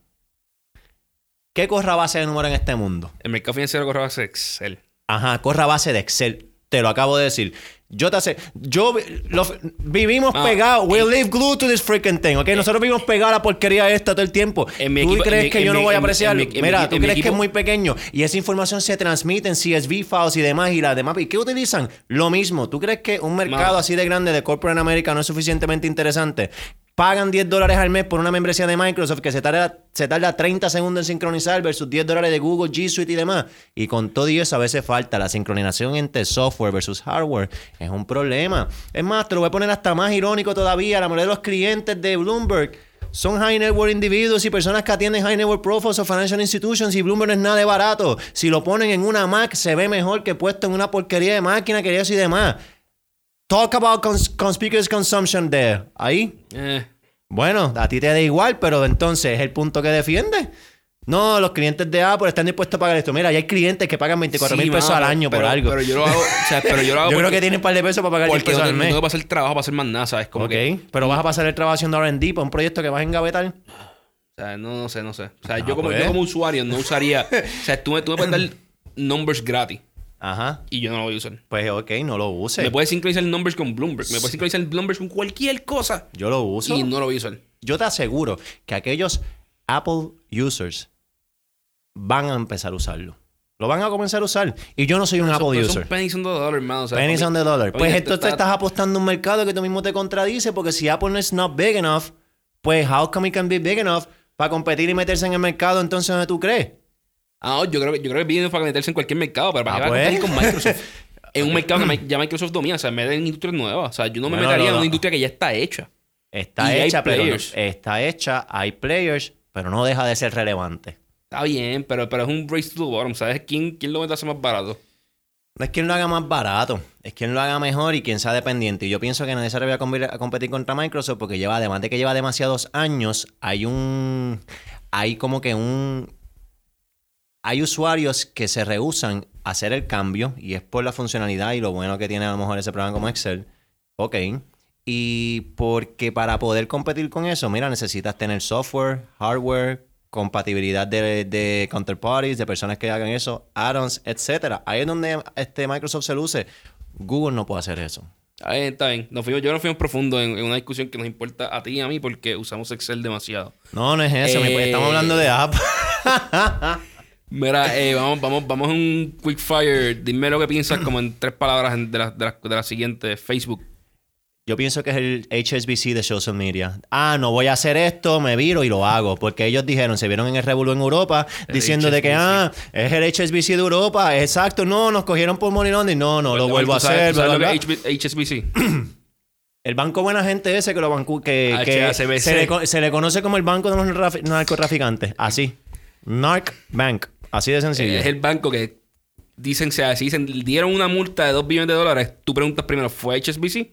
¿Qué corre a base de números en este mundo? El mercado financiero corre base de Excel. Ajá, corre a base de Excel. Te lo acabo de decir. Yo te hace, yo lo- vivimos pegados. We en- live glued to this freaking thing, ¿ok? Nosotros vivimos pegados a la porquería esta todo el tiempo. En mi ¿Tú equipo- crees en que en yo no voy a en mi- apreciar? en mi- en mi Mira, tú en crees que es muy pequeño y esa información se transmite en CSV files y demás y las demás. ¿Y qué utilizan? Lo mismo. ¿Tú crees que un mercado No. así de grande de corporate America no es suficientemente interesante? Pagan 10 dólares al mes por una membresía de Microsoft que se tarda, se tarda 30 segundos en sincronizar versus 10 dólares de Google, G Suite y demás. Y con todo eso a veces falta la sincronización entre software versus hardware. Es un problema. Es más, te lo voy a poner hasta más irónico todavía. La mayoría de los clientes de Bloomberg son high net worth individuos y personas que atienden high net worth profiles o financial institutions y Bloomberg no es nada de barato. Si lo ponen en una Mac se ve mejor que puesto en una porquería de máquina que y demás. Talk about cons- conspicuous consumption there. Ahí. Eh, Bueno, a ti te da igual, pero entonces es el punto que defiende. No, los clientes de Apple están dispuestos a pagar esto. Mira, ya hay clientes que pagan 24 mil sí, pesos al año pero- por algo. Pero yo lo hago, o sea, pero yo lo hago Yo creo que tienen un par de pesos para pagar 10 porque pesos no, al no mes. tengo que hacer trabajo para hacer más nada, ¿sabes? Como ok, que, pero vas a pasar el trabajo haciendo R&D para un proyecto que vas a engavetar. o sea, no, no sé, no sé. O sea, Ah, yo, como, pues. yo como usuario no usaría... o sea, tú me, tú me puedes dar numbers gratis Ajá. y yo no lo voy a usar. Pues ok, no lo use. Me puedes sincronizar numbers con Bloomberg. Me puedes sincronizar numbers con cualquier cosa. Yo lo uso. Y no lo voy a usar. Yo te aseguro que aquellos Apple users van a empezar a usarlo. Lo van a comenzar a usar. Y yo no soy un Apple user. Son pennies on the dollar, hermano. o sea, Pennies on the dollar. Pues esto esto te está- estás apostando un mercado que tú mismo te contradice, porque si Apple no es not big enough, pues how come it can be big enough para competir y meterse en el mercado entonces donde tú crees? Ah, yo creo, que- yo creo que viene para meterse en cualquier mercado, pero para Ah, va a pues. con Microsoft. en un mercado que ya Microsoft domina, o sea, me den industrias nuevas. O sea, yo no me metería no, en una industria que ya está hecha. Está Y hecha, pero está hecha, hay players, pero no deja de ser relevante. Está bien, pero, pero es un race to the bottom. ¿Sabes quién, quién lo hacer más barato? No es quien lo haga más barato, es quien lo haga mejor y quien sea dependiente. Y yo pienso que nadie se atreve a combi- a competir contra Microsoft porque lleva, además de que lleva demasiados años, hay un. Hay como que un. Hay usuarios que se rehusan a hacer el cambio y es por la funcionalidad y lo bueno que tiene a lo mejor ese programa como Excel. Ok. Y porque para poder competir con eso, mira, necesitas tener software, hardware, compatibilidad de, de counterparties, de personas que hagan eso, add-ons, etcétera. Ahí es donde este Microsoft se luce. Google no puede hacer eso. Bien, está bien. Nos fuimos, yo nos fuimos profundo en, en una discusión que nos importa a ti y a mí porque usamos Excel demasiado. No, no es eso. Eh. Estamos hablando de app. Mira, eh, vamos, vamos, vamos a un quick fire. Dime lo que piensas como en tres palabras de la, de la, de la siguiente. Facebook. Yo pienso que es el HSBC de social media. Ah, no voy a hacer esto, me viro y lo hago. Porque ellos dijeron, se vieron en el Revolú en Europa, El diciendo de que, ah, es el HSBC de Europa. Exacto, no, nos cogieron por money laundering. No, no, lo vuelvo a ¿Tú sabes- hacer. sabes bla, lo bla, que bla. HSBC? El banco buena gente ese que lo banco, que, que HSBC. se, le, se le conoce como el banco de los narcotrafi- narcotraficantes. Así. Narc Bank. Así de sencillo. es el banco que dicen, se si dicen, dieron una multa de 2 billones de dólares. Tú preguntas primero, ¿fue HSBC?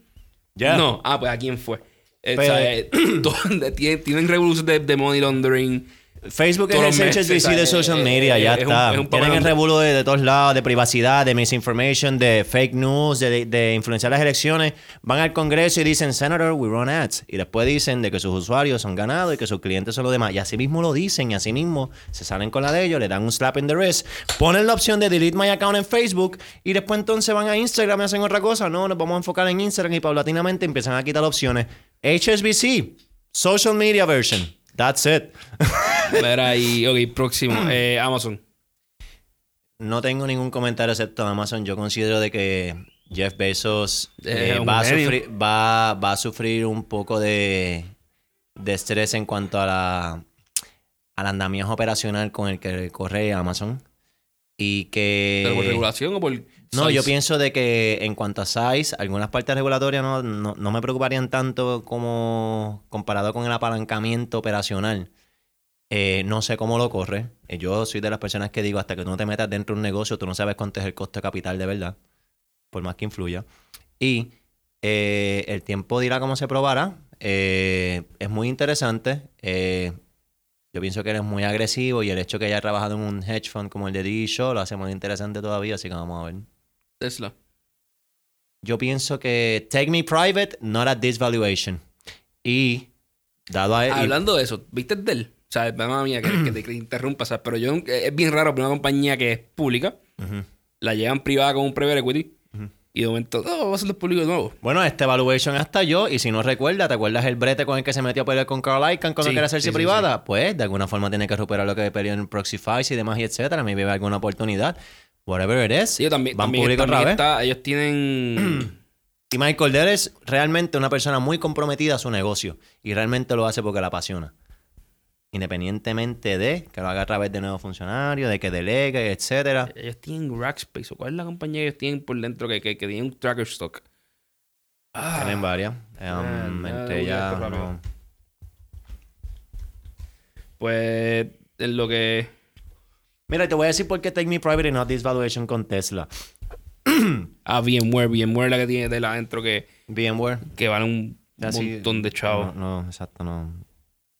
Ya. No. Ah, pues ¿a quién fue? Eh, Pero- o sea, eh, tienen, tienen revoluciones de, de money laundering. Facebook es el HSBC de sea, social eh, media, eh, ya es un- está. es un Tienen el revuelo de, de todos lados, de privacidad, de misinformation, de fake news, de, de influenciar las elecciones. Van al Congreso y dicen, Senator, we run ads. Y después dicen de que sus usuarios son ganados y que sus clientes son los demás. Y así mismo lo dicen y así mismo se salen con la de ellos, le dan un slap in the wrist, ponen la opción de delete my account en Facebook y después entonces van a Instagram y hacen otra cosa. No, nos vamos a enfocar en Instagram y paulatinamente empiezan a quitar opciones. HSBC, social media version. That's it. Mira, y, ok, próximo. Eh, Amazon. No tengo ningún comentario excepto Amazon. Yo considero de que Jeff Bezos Eh, eh, va, a sufrir, va, va a sufrir un poco de, de estrés en cuanto a la, al andamiaje operacional con el que corre Amazon. Y que... ¿Pero por regulación o por No, yo pienso de que en cuanto a size, algunas partes regulatorias no, no, no me preocuparían tanto como comparado con el apalancamiento operacional. Eh, no sé cómo lo corre. Eh, yo soy de las personas que digo, hasta que tú no te metas dentro de un negocio, tú no sabes cuánto es el costo de capital de verdad, por más que influya. Y eh, el tiempo dirá cómo se probará. Es muy interesante. Yo pienso que eres muy agresivo y el hecho que haya trabajado en un hedge fund como el de D. Shaw lo hace más interesante todavía, así que vamos a ver. Tesla. Yo pienso que take me private, not at this valuation. Y dado a y- Hablando de eso, ¿viste el Dell? O sea, mamá mía, que, que te, que te interrumpa, ¿sabes? Pero yo, es bien raro que una compañía que es pública, la llevan privada con un private equity, y de momento, no, va a ser los públicos de nuevo. Bueno, este valuation hasta yo, y si no recuerda, ¿te acuerdas el brete con el que se metió a pelear con Carl Icahn cuando Sí, quería hacerse sí, sí, privada? Pues de alguna forma tiene que recuperar lo que peleó en Proxify y demás y etcétera. Me ve alguna oportunidad. Whatever it is. Sí, yo también, Van también, público también otra vez. está, ellos tienen... Y Michael Dell es realmente una persona muy comprometida a su negocio. Y realmente lo hace porque la apasiona. Independientemente de que lo haga a través de nuevos funcionarios, de que delegue, etcétera. ellos tienen Rackspace, ¿o cuál es la compañía que ellos tienen por dentro que, que, que tiene un tracker stock? Ah, Tienen varias. Um, Ah, entre ellas, rápido. no. pues, en lo que... Mira, te voy a decir por qué Take Me Private y not this valuation con Tesla. Ah, VMware, VMware la que tiene de la adentro que, VMware. que vale un Así- montón de chavos. No, no, exacto, no.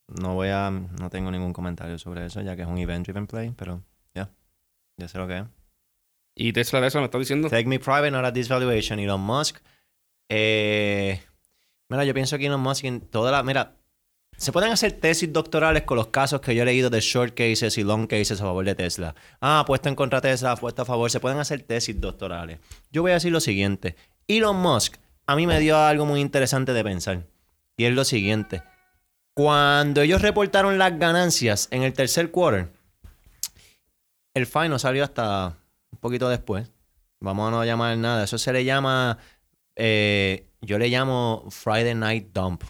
No voy a. No tengo ningún comentario sobre eso, ya que es un event driven play, pero ya. Ya sé lo que es. Y Tesla, Tesla me está diciendo... Take me private, not at this valuation. Elon Musk. Eh, mira, yo pienso que Elon Musk en toda la. Mira, se pueden hacer tesis doctorales con los casos que yo he leído de short cases y long cases a favor de Tesla. Ah, puesto en contra Tesla, puesto a favor. Se pueden hacer tesis doctorales. Yo voy a decir lo siguiente. Elon Musk a mí me dio algo muy interesante de pensar. Y es lo siguiente. Cuando ellos reportaron las ganancias en el tercer quarter, el FI no salió hasta un poquito después. Vamos a no llamar nada. Eso se le llama. eh, yo le llamo Friday Night Dump.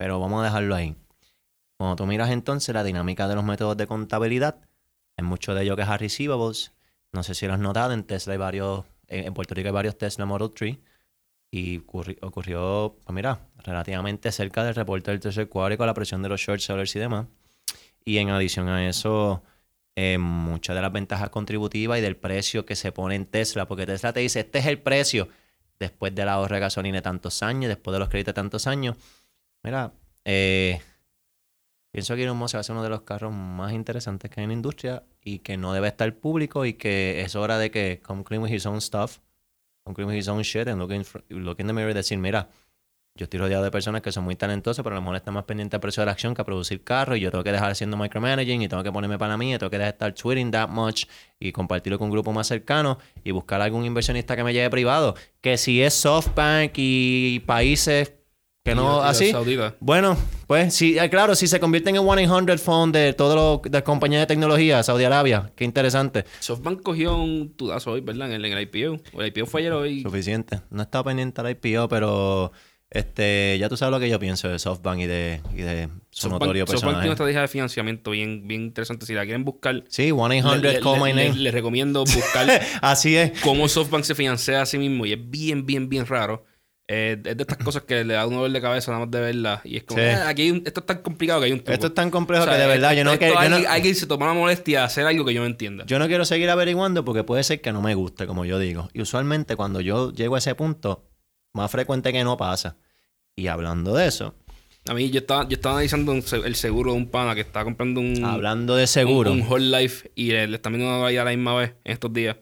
Pero vamos a dejarlo ahí. Cuando tú miras entonces la dinámica de los métodos de contabilidad, hay mucho de ello que es a receivables. No sé si lo has notado, en Tesla hay varios, en Puerto Rico hay varios Tesla Model 3. Y ocurri- ocurrió, pues mira, relativamente cerca del reporte del tercer cuadro y con la presión de los short sellers y demás. Y en adición a eso, eh, muchas de las ventajas contributivas y del precio que se pone en Tesla, porque Tesla te dice, este es el precio después del ahorro de gasolina de tantos años, después de los créditos de tantos años. Mira, eh, pienso que Elon Musk va a ser uno de los carros más interesantes que hay en la industria y que no debe estar público y que es hora de que come clean with his own stuff, come clean with his own shit and look in, look in the mirror y decir, mira, yo estoy rodeado de personas que son muy talentosas, pero a lo mejor están más pendientes al precio de la acción que a producir carros. Y yo tengo que dejar haciendo micromanaging y tengo que ponerme para mí, y tengo que dejar de estar tweeting that much y compartirlo con un grupo más cercano y buscar algún inversionista que me lleve privado. Que si es SoftBank y países que no así. Bueno, pues sí, eh, claro, si se convierten en 1-800 phone de todas las compañías de tecnología, Saudi Arabia, qué interesante. SoftBank cogió un tudazo hoy, ¿verdad? En el, en el IPO. El IPO fue ayer hoy. Suficiente. No estaba pendiente al IPO, pero este, ya tú sabes lo que yo pienso de SoftBank y de, y de su SoftBank, notorio SoftBank tiene una personaje. estrategia de financiamiento bien, bien interesante. Si la quieren buscar, Sí, 1-800 le- le- call my le- name. le- les recomiendo buscar Así es. cómo SoftBank se financia a sí mismo y es bien, bien, bien raro. Eh, es de estas cosas que le da un dolor de cabeza nada más de verla. Y es como, Sí. "Ah, aquí hay un- esto es tan complicado que hay un truco". Esto es tan complejo O sea, que de verdad esto- yo no, que- yo, alguien, no, alguien se toma la molestia de hacer algo que yo no entienda. yo no quiero seguir averiguando porque puede ser que no me guste, como yo digo. Y usualmente cuando yo llego a ese punto, más frecuente que no pasa. Y hablando de eso, A mí yo estaba, yo estaba analizando un el seguro de un pana que estaba comprando un, hablando de seguro, un, un Whole Life y le, le están viendo una a la misma vez en estos días.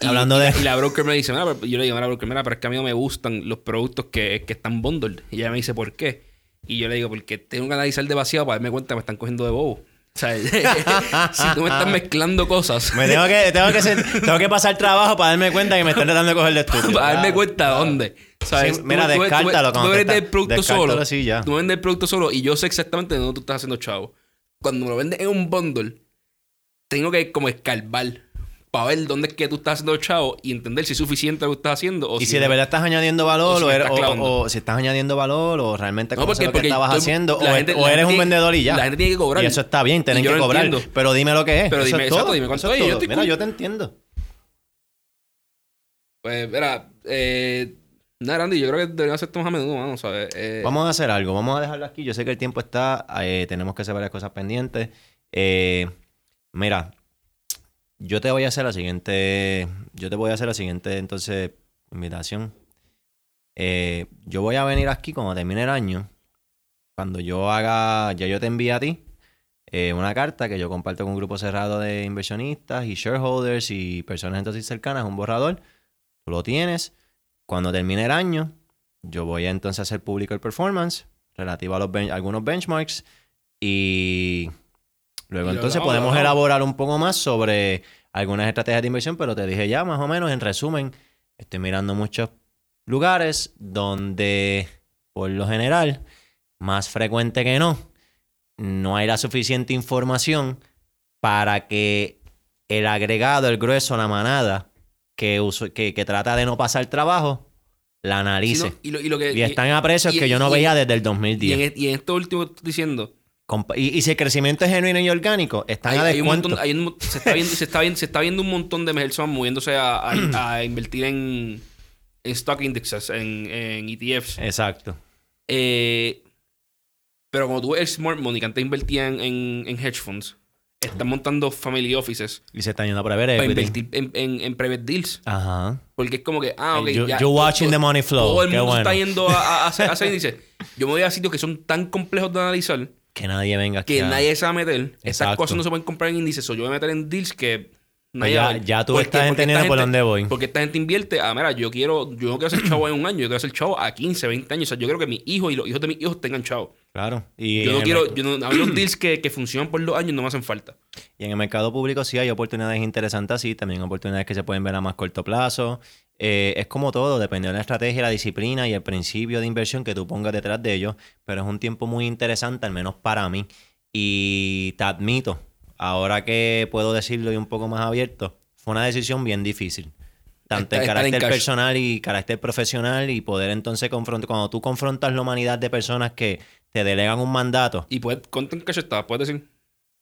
Y- Hablando de- Y la broker me dice, mira, yo le digo, mira, broker, mira, pero es que a mí no me gustan los productos que, que están bundled. Y ella me dice, ¿por qué? Y yo le digo, porque tengo que analizar demasiado para darme cuenta que me están cogiendo de bobo. O sea, si tú me estás mezclando cosas, me tengo que, tengo que, ser- tengo que pasar trabajo para darme cuenta que me están tratando de coger de estúpido. para darme cuenta dónde. ¿Sabes? Sí, mira, Tú- tú- tú- descártalo Tú, cuando vendes el producto descártalo solo. ya. Tú vendes el producto solo y yo sé exactamente de dónde tú estás haciendo chavo. Cuando me lo vendes en un bundle, tengo que como escarbar para ver dónde es que tú estás haciendo chavo y entender si es suficiente lo que estás haciendo o Y si de verdad estás añadiendo valor, o si estás o- clavando. o si estás añadiendo valor, o realmente No, porque, lo que estabas todo- haciendo, o, gente- o la eres un vendedor y ya. La gente tiene que cobrar. Y eso está bien, tienen que cobrar. entiendo. Pero dime lo que es. Pero eso dime, es todo. exacto, dime Eso cuánto es yo todo. Mira, cool. yo te entiendo. Pues, mira, eh, nada, Randy, yo creo que deberíamos hacer esto más a menudo, mano, ¿sabes? Eh, Vamos a hacer algo. Vamos a dejarlo aquí. Yo sé que el tiempo está. eh, tenemos que hacer varias cosas pendientes. Eh, mira, yo te voy a hacer la siguiente. Yo te voy a hacer la siguiente, entonces, invitación. Eh, yo voy a venir aquí cuando termine el año. Cuando yo haga. Ya yo te envíe a ti. eh, una carta que yo comparto con un grupo cerrado de inversionistas y shareholders y personas entonces cercanas, un borrador. Tú lo tienes. Cuando termine el año, yo voy a entonces hacer público el performance relativo a los algunos benchmarks y luego entonces podemos elaborar un poco más sobre algunas estrategias de inversión, pero te dije ya más o menos en resumen, estoy mirando muchos lugares donde por lo general, más frecuente que no, no hay la suficiente información para que el agregado, el grueso, la manada que, uso- que, que trata de no pasar trabajo, la analice. no- y, lo, y lo que, Y están a precios y- que yo no veía desde el y 2010. en, y en esto último que estoy diciendo, y, y si el crecimiento es genuino y orgánico, están hay, a hay un descuento. montón, hay un mon- se, está viendo, se, está viendo, se está viendo un montón de personas moviéndose a, a- a invertir en, en stock indexes, en, en ETFs. Exacto. Eh, pero como tú ves el Smart Money que antes invertía en, en, hedge funds, están montando family offices Y se están yendo a prever para invertir en, en, en private deals. Ajá. Porque es como que, ah, ok. You- ya, you watching todo- the money flow, Todo el qué mundo bueno. está yendo a, a, a hacer, a hacer índices. Yo me voy a sitios que son tan complejos de analizar Que nadie venga aquí. que a- nadie se va a meter. Estas Exacto. cosas no se pueden comprar en índices. O yo voy a meter en deals que Pues nadie ya- va a ver. ya tú Porque- estás porque entendiendo esta por gente- dónde voy. Porque esta gente invierte, ah, mira, yo quiero, yo no quiero ser chavo en un año, yo quiero ser chavo a 15, 20 años. O sea, yo quiero que mis hijos y los hijos de mis hijos tengan chavo. Claro. Y Yo no quiero, yo no, a mí los deals que, que funcionan por dos años no me hacen falta. Y en el mercado público sí hay oportunidades interesantes así, también oportunidades que se pueden ver a más corto plazo. Eh, es como todo, depende de la estrategia, la disciplina y el principio de inversión que tú pongas detrás de ellos, pero es un tiempo muy interesante, al menos para mí. Y te admito, ahora que puedo decirlo y un poco más abierto, fue una decisión bien difícil. Tanto en carácter personal y carácter profesional y poder entonces confrontar, cuando tú confrontas la humanidad de personas que te delegan un mandato, ¿Y puedes, cuánto en cash estaba? ¿Puedes decir?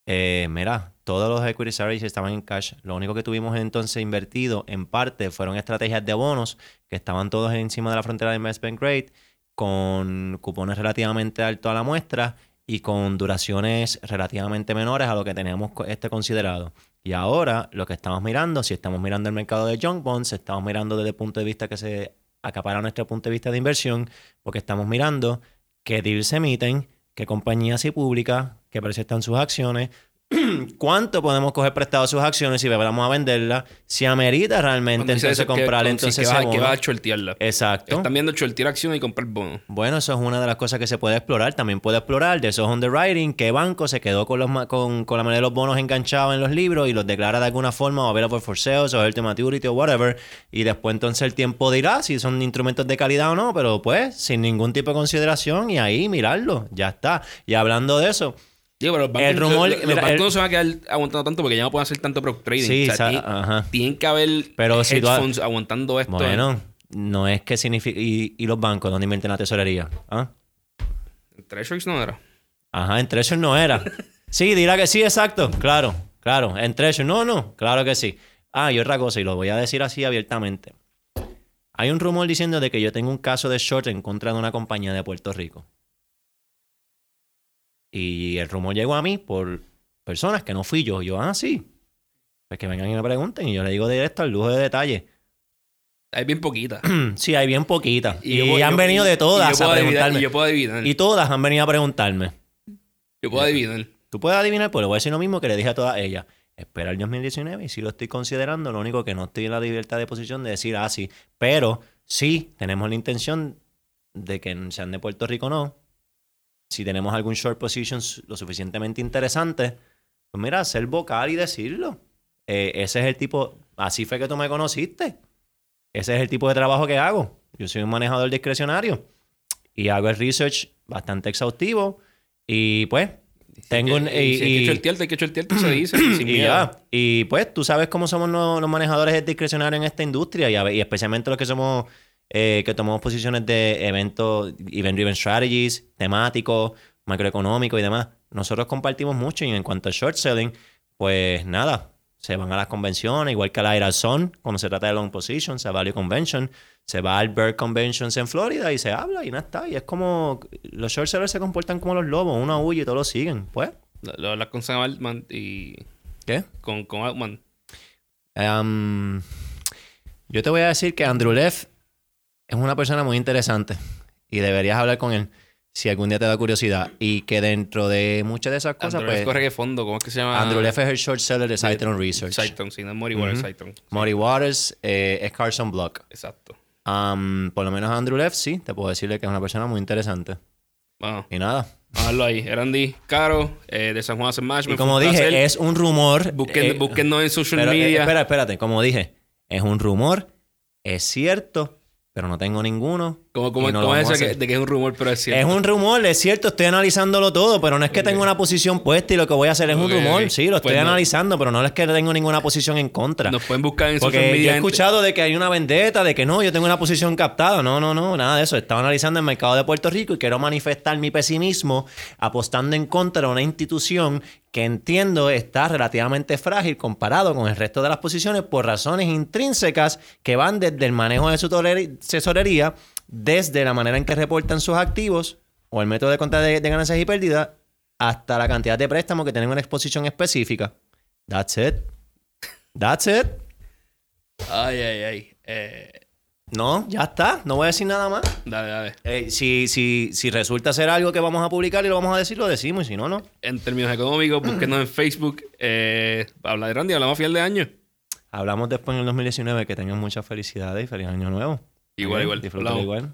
Eh, mira, todos los equity strategies estaban en cash. Lo único que tuvimos entonces invertido en parte fueron estrategias de bonos que estaban todos encima de la frontera de investment grade con cupones relativamente altos a la muestra y con duraciones relativamente menores a lo que teníamos este considerado. Y ahora lo que estamos mirando, si estamos mirando el mercado de junk bonds, estamos mirando desde el punto de vista que se acapara nuestro punto de vista de inversión, porque estamos mirando qué deals se emiten, qué compañías y públicas, qué precio están sus acciones, cuánto podemos coger prestado sus acciones si vamos a venderlas, si amerita realmente entonces que- comprar con- entonces que vas, que vas a shortearla. Exacto. Están viendo shortear acciones y comprar bonos. Bueno, eso es una de las cosas que se puede explorar. También puede explorar de esos underwriting, qué banco se quedó con, los, con, con la mayoría de los bonos enganchados en los libros y los declara de alguna forma o available for sale o health maturity o whatever. Y después entonces el tiempo dirá si son instrumentos de calidad o no, pero pues sin ningún tipo de consideración y ahí mirarlo, ya está. Y hablando de eso, Digo, pero los bancos, El rumor- los, los mira, bancos el- no se van a quedar aguantando tanto porque ya no pueden hacer tanto product trading. Sí, o sea, sa- tiene- ajá. tienen que haber Pero hedge si tú ha- funds aguantando esto. bueno, no es que significa... ¿Y, y los bancos dónde invierten la tesorería? ¿Ah? Treasuries no era. Ajá, en Treasure no era. Sí, dirá que sí, exacto. Claro, claro. En Treasure, no, no. Claro que sí. Ah, y otra cosa, y lo voy a decir así abiertamente. Hay un rumor diciendo de que yo tengo un caso de short en contra de una compañía de Puerto Rico. Y el rumor llegó a mí por personas que no fui yo. Yo, ah, sí. Pues que vengan y me pregunten y yo le digo directo al lujo de detalle. Hay bien poquita. Sí, hay bien poquitas. Y, han yo- venido y- de todas yo puedo a adivinar- preguntarme. Y yo puedo adivinar. Y todas han venido a preguntarme. yo puedo adivinar. Tú puedes adivinar, pues le voy a decir lo mismo que le dije a todas ellas. Espera el 2019 y si lo estoy considerando, lo único que no estoy en la libertad de posición de decir, ah, sí. Pero sí, tenemos la intención de que sean de Puerto Rico o no. Si tenemos algún short position lo suficientemente interesante, pues mira, ser vocal y decirlo. Eh, ese es el tipo, así fue que tú me conociste. Ese es el tipo de trabajo que hago. Yo soy un manejador discrecionario y hago el research bastante exhaustivo y pues tengo un... Y, si hay y- que shortearte, hay que se dice. sin y ya. Y pues tú sabes cómo somos no- los manejadores discrecionarios en esta industria y, a y especialmente los que somos, eh, que tomamos posiciones de eventos, event-driven strategies, temáticos, macroeconómicos y demás. Nosotros compartimos mucho y en cuanto a short selling, pues nada, se van a las convenciones, igual que a la Son, cuando se trata de long positions, a Value Convention, se va al Bird Conventions en Florida y se habla y nada está. Y es como, los short sellers se comportan como los lobos, uno huye y todos lo siguen. Pues, Lo, lo hablas con Sam Altman y ¿qué? con, con Altman. Em, yo te voy a decir que Andrew Leff es una persona muy interesante y deberías hablar con él si algún día te da curiosidad. Y que dentro de muchas de esas cosas, Andrew pues. corre que fondo, ¿cómo es que se llama? Andrew Leff es el short seller de Citron Research. Cyton, sí, no es Mori Water, Cyton. Murray Waters eh, es Carson Block. Exacto. Am, por lo menos Andrew Leff, sí, te puedo decirle que es una persona muy interesante. Vamos, Y nada. verlo ahí. Erandi Caro, eh, de San Juan Asset Y Management. como dije, es un rumor. Busquen, eh, búsquennos en social pero, eh, media. espera, espérate. Como dije, es un rumor, es cierto, pero no tengo ninguno. Como como, no que, hacer. de que es un rumor, pero es cierto. Es un rumor, es cierto, estoy analizándolo todo, pero no es que tenga una posición puesta y lo que voy a hacer es un rumor. Sí, lo estoy Pues no. analizando, pero no es que tengo ninguna posición en contra. Nos pueden buscar en social Porque yo media. he gente. escuchado de que hay una vendetta, de que no, yo tengo una posición captada. No, no, no, nada de eso. Estaba analizando el mercado de Puerto Rico y quiero manifestar mi pesimismo apostando en contra de una institución que entiendo está relativamente frágil comparado con el resto de las posiciones por razones intrínsecas que van desde el manejo de su tesorería, desde la manera en que reportan sus activos o el método de cuenta de, de ganancias y pérdidas, hasta la cantidad de préstamos que tienen una exposición específica. That's it. That's it. Ay, ay, ay. Eh, No, ya está. No voy a decir nada más. dale, dale. Eh, si, si, si resulta ser algo que vamos a publicar y lo vamos a decir, lo decimos. Y si no, no. En términos económicos, búsquenos en Facebook. Eh, habla de Randy, hablamos final de año. Hablamos después en el 2019. Que tengan muchas felicidades y feliz año nuevo. Igual, igual. Disfrútalo igual.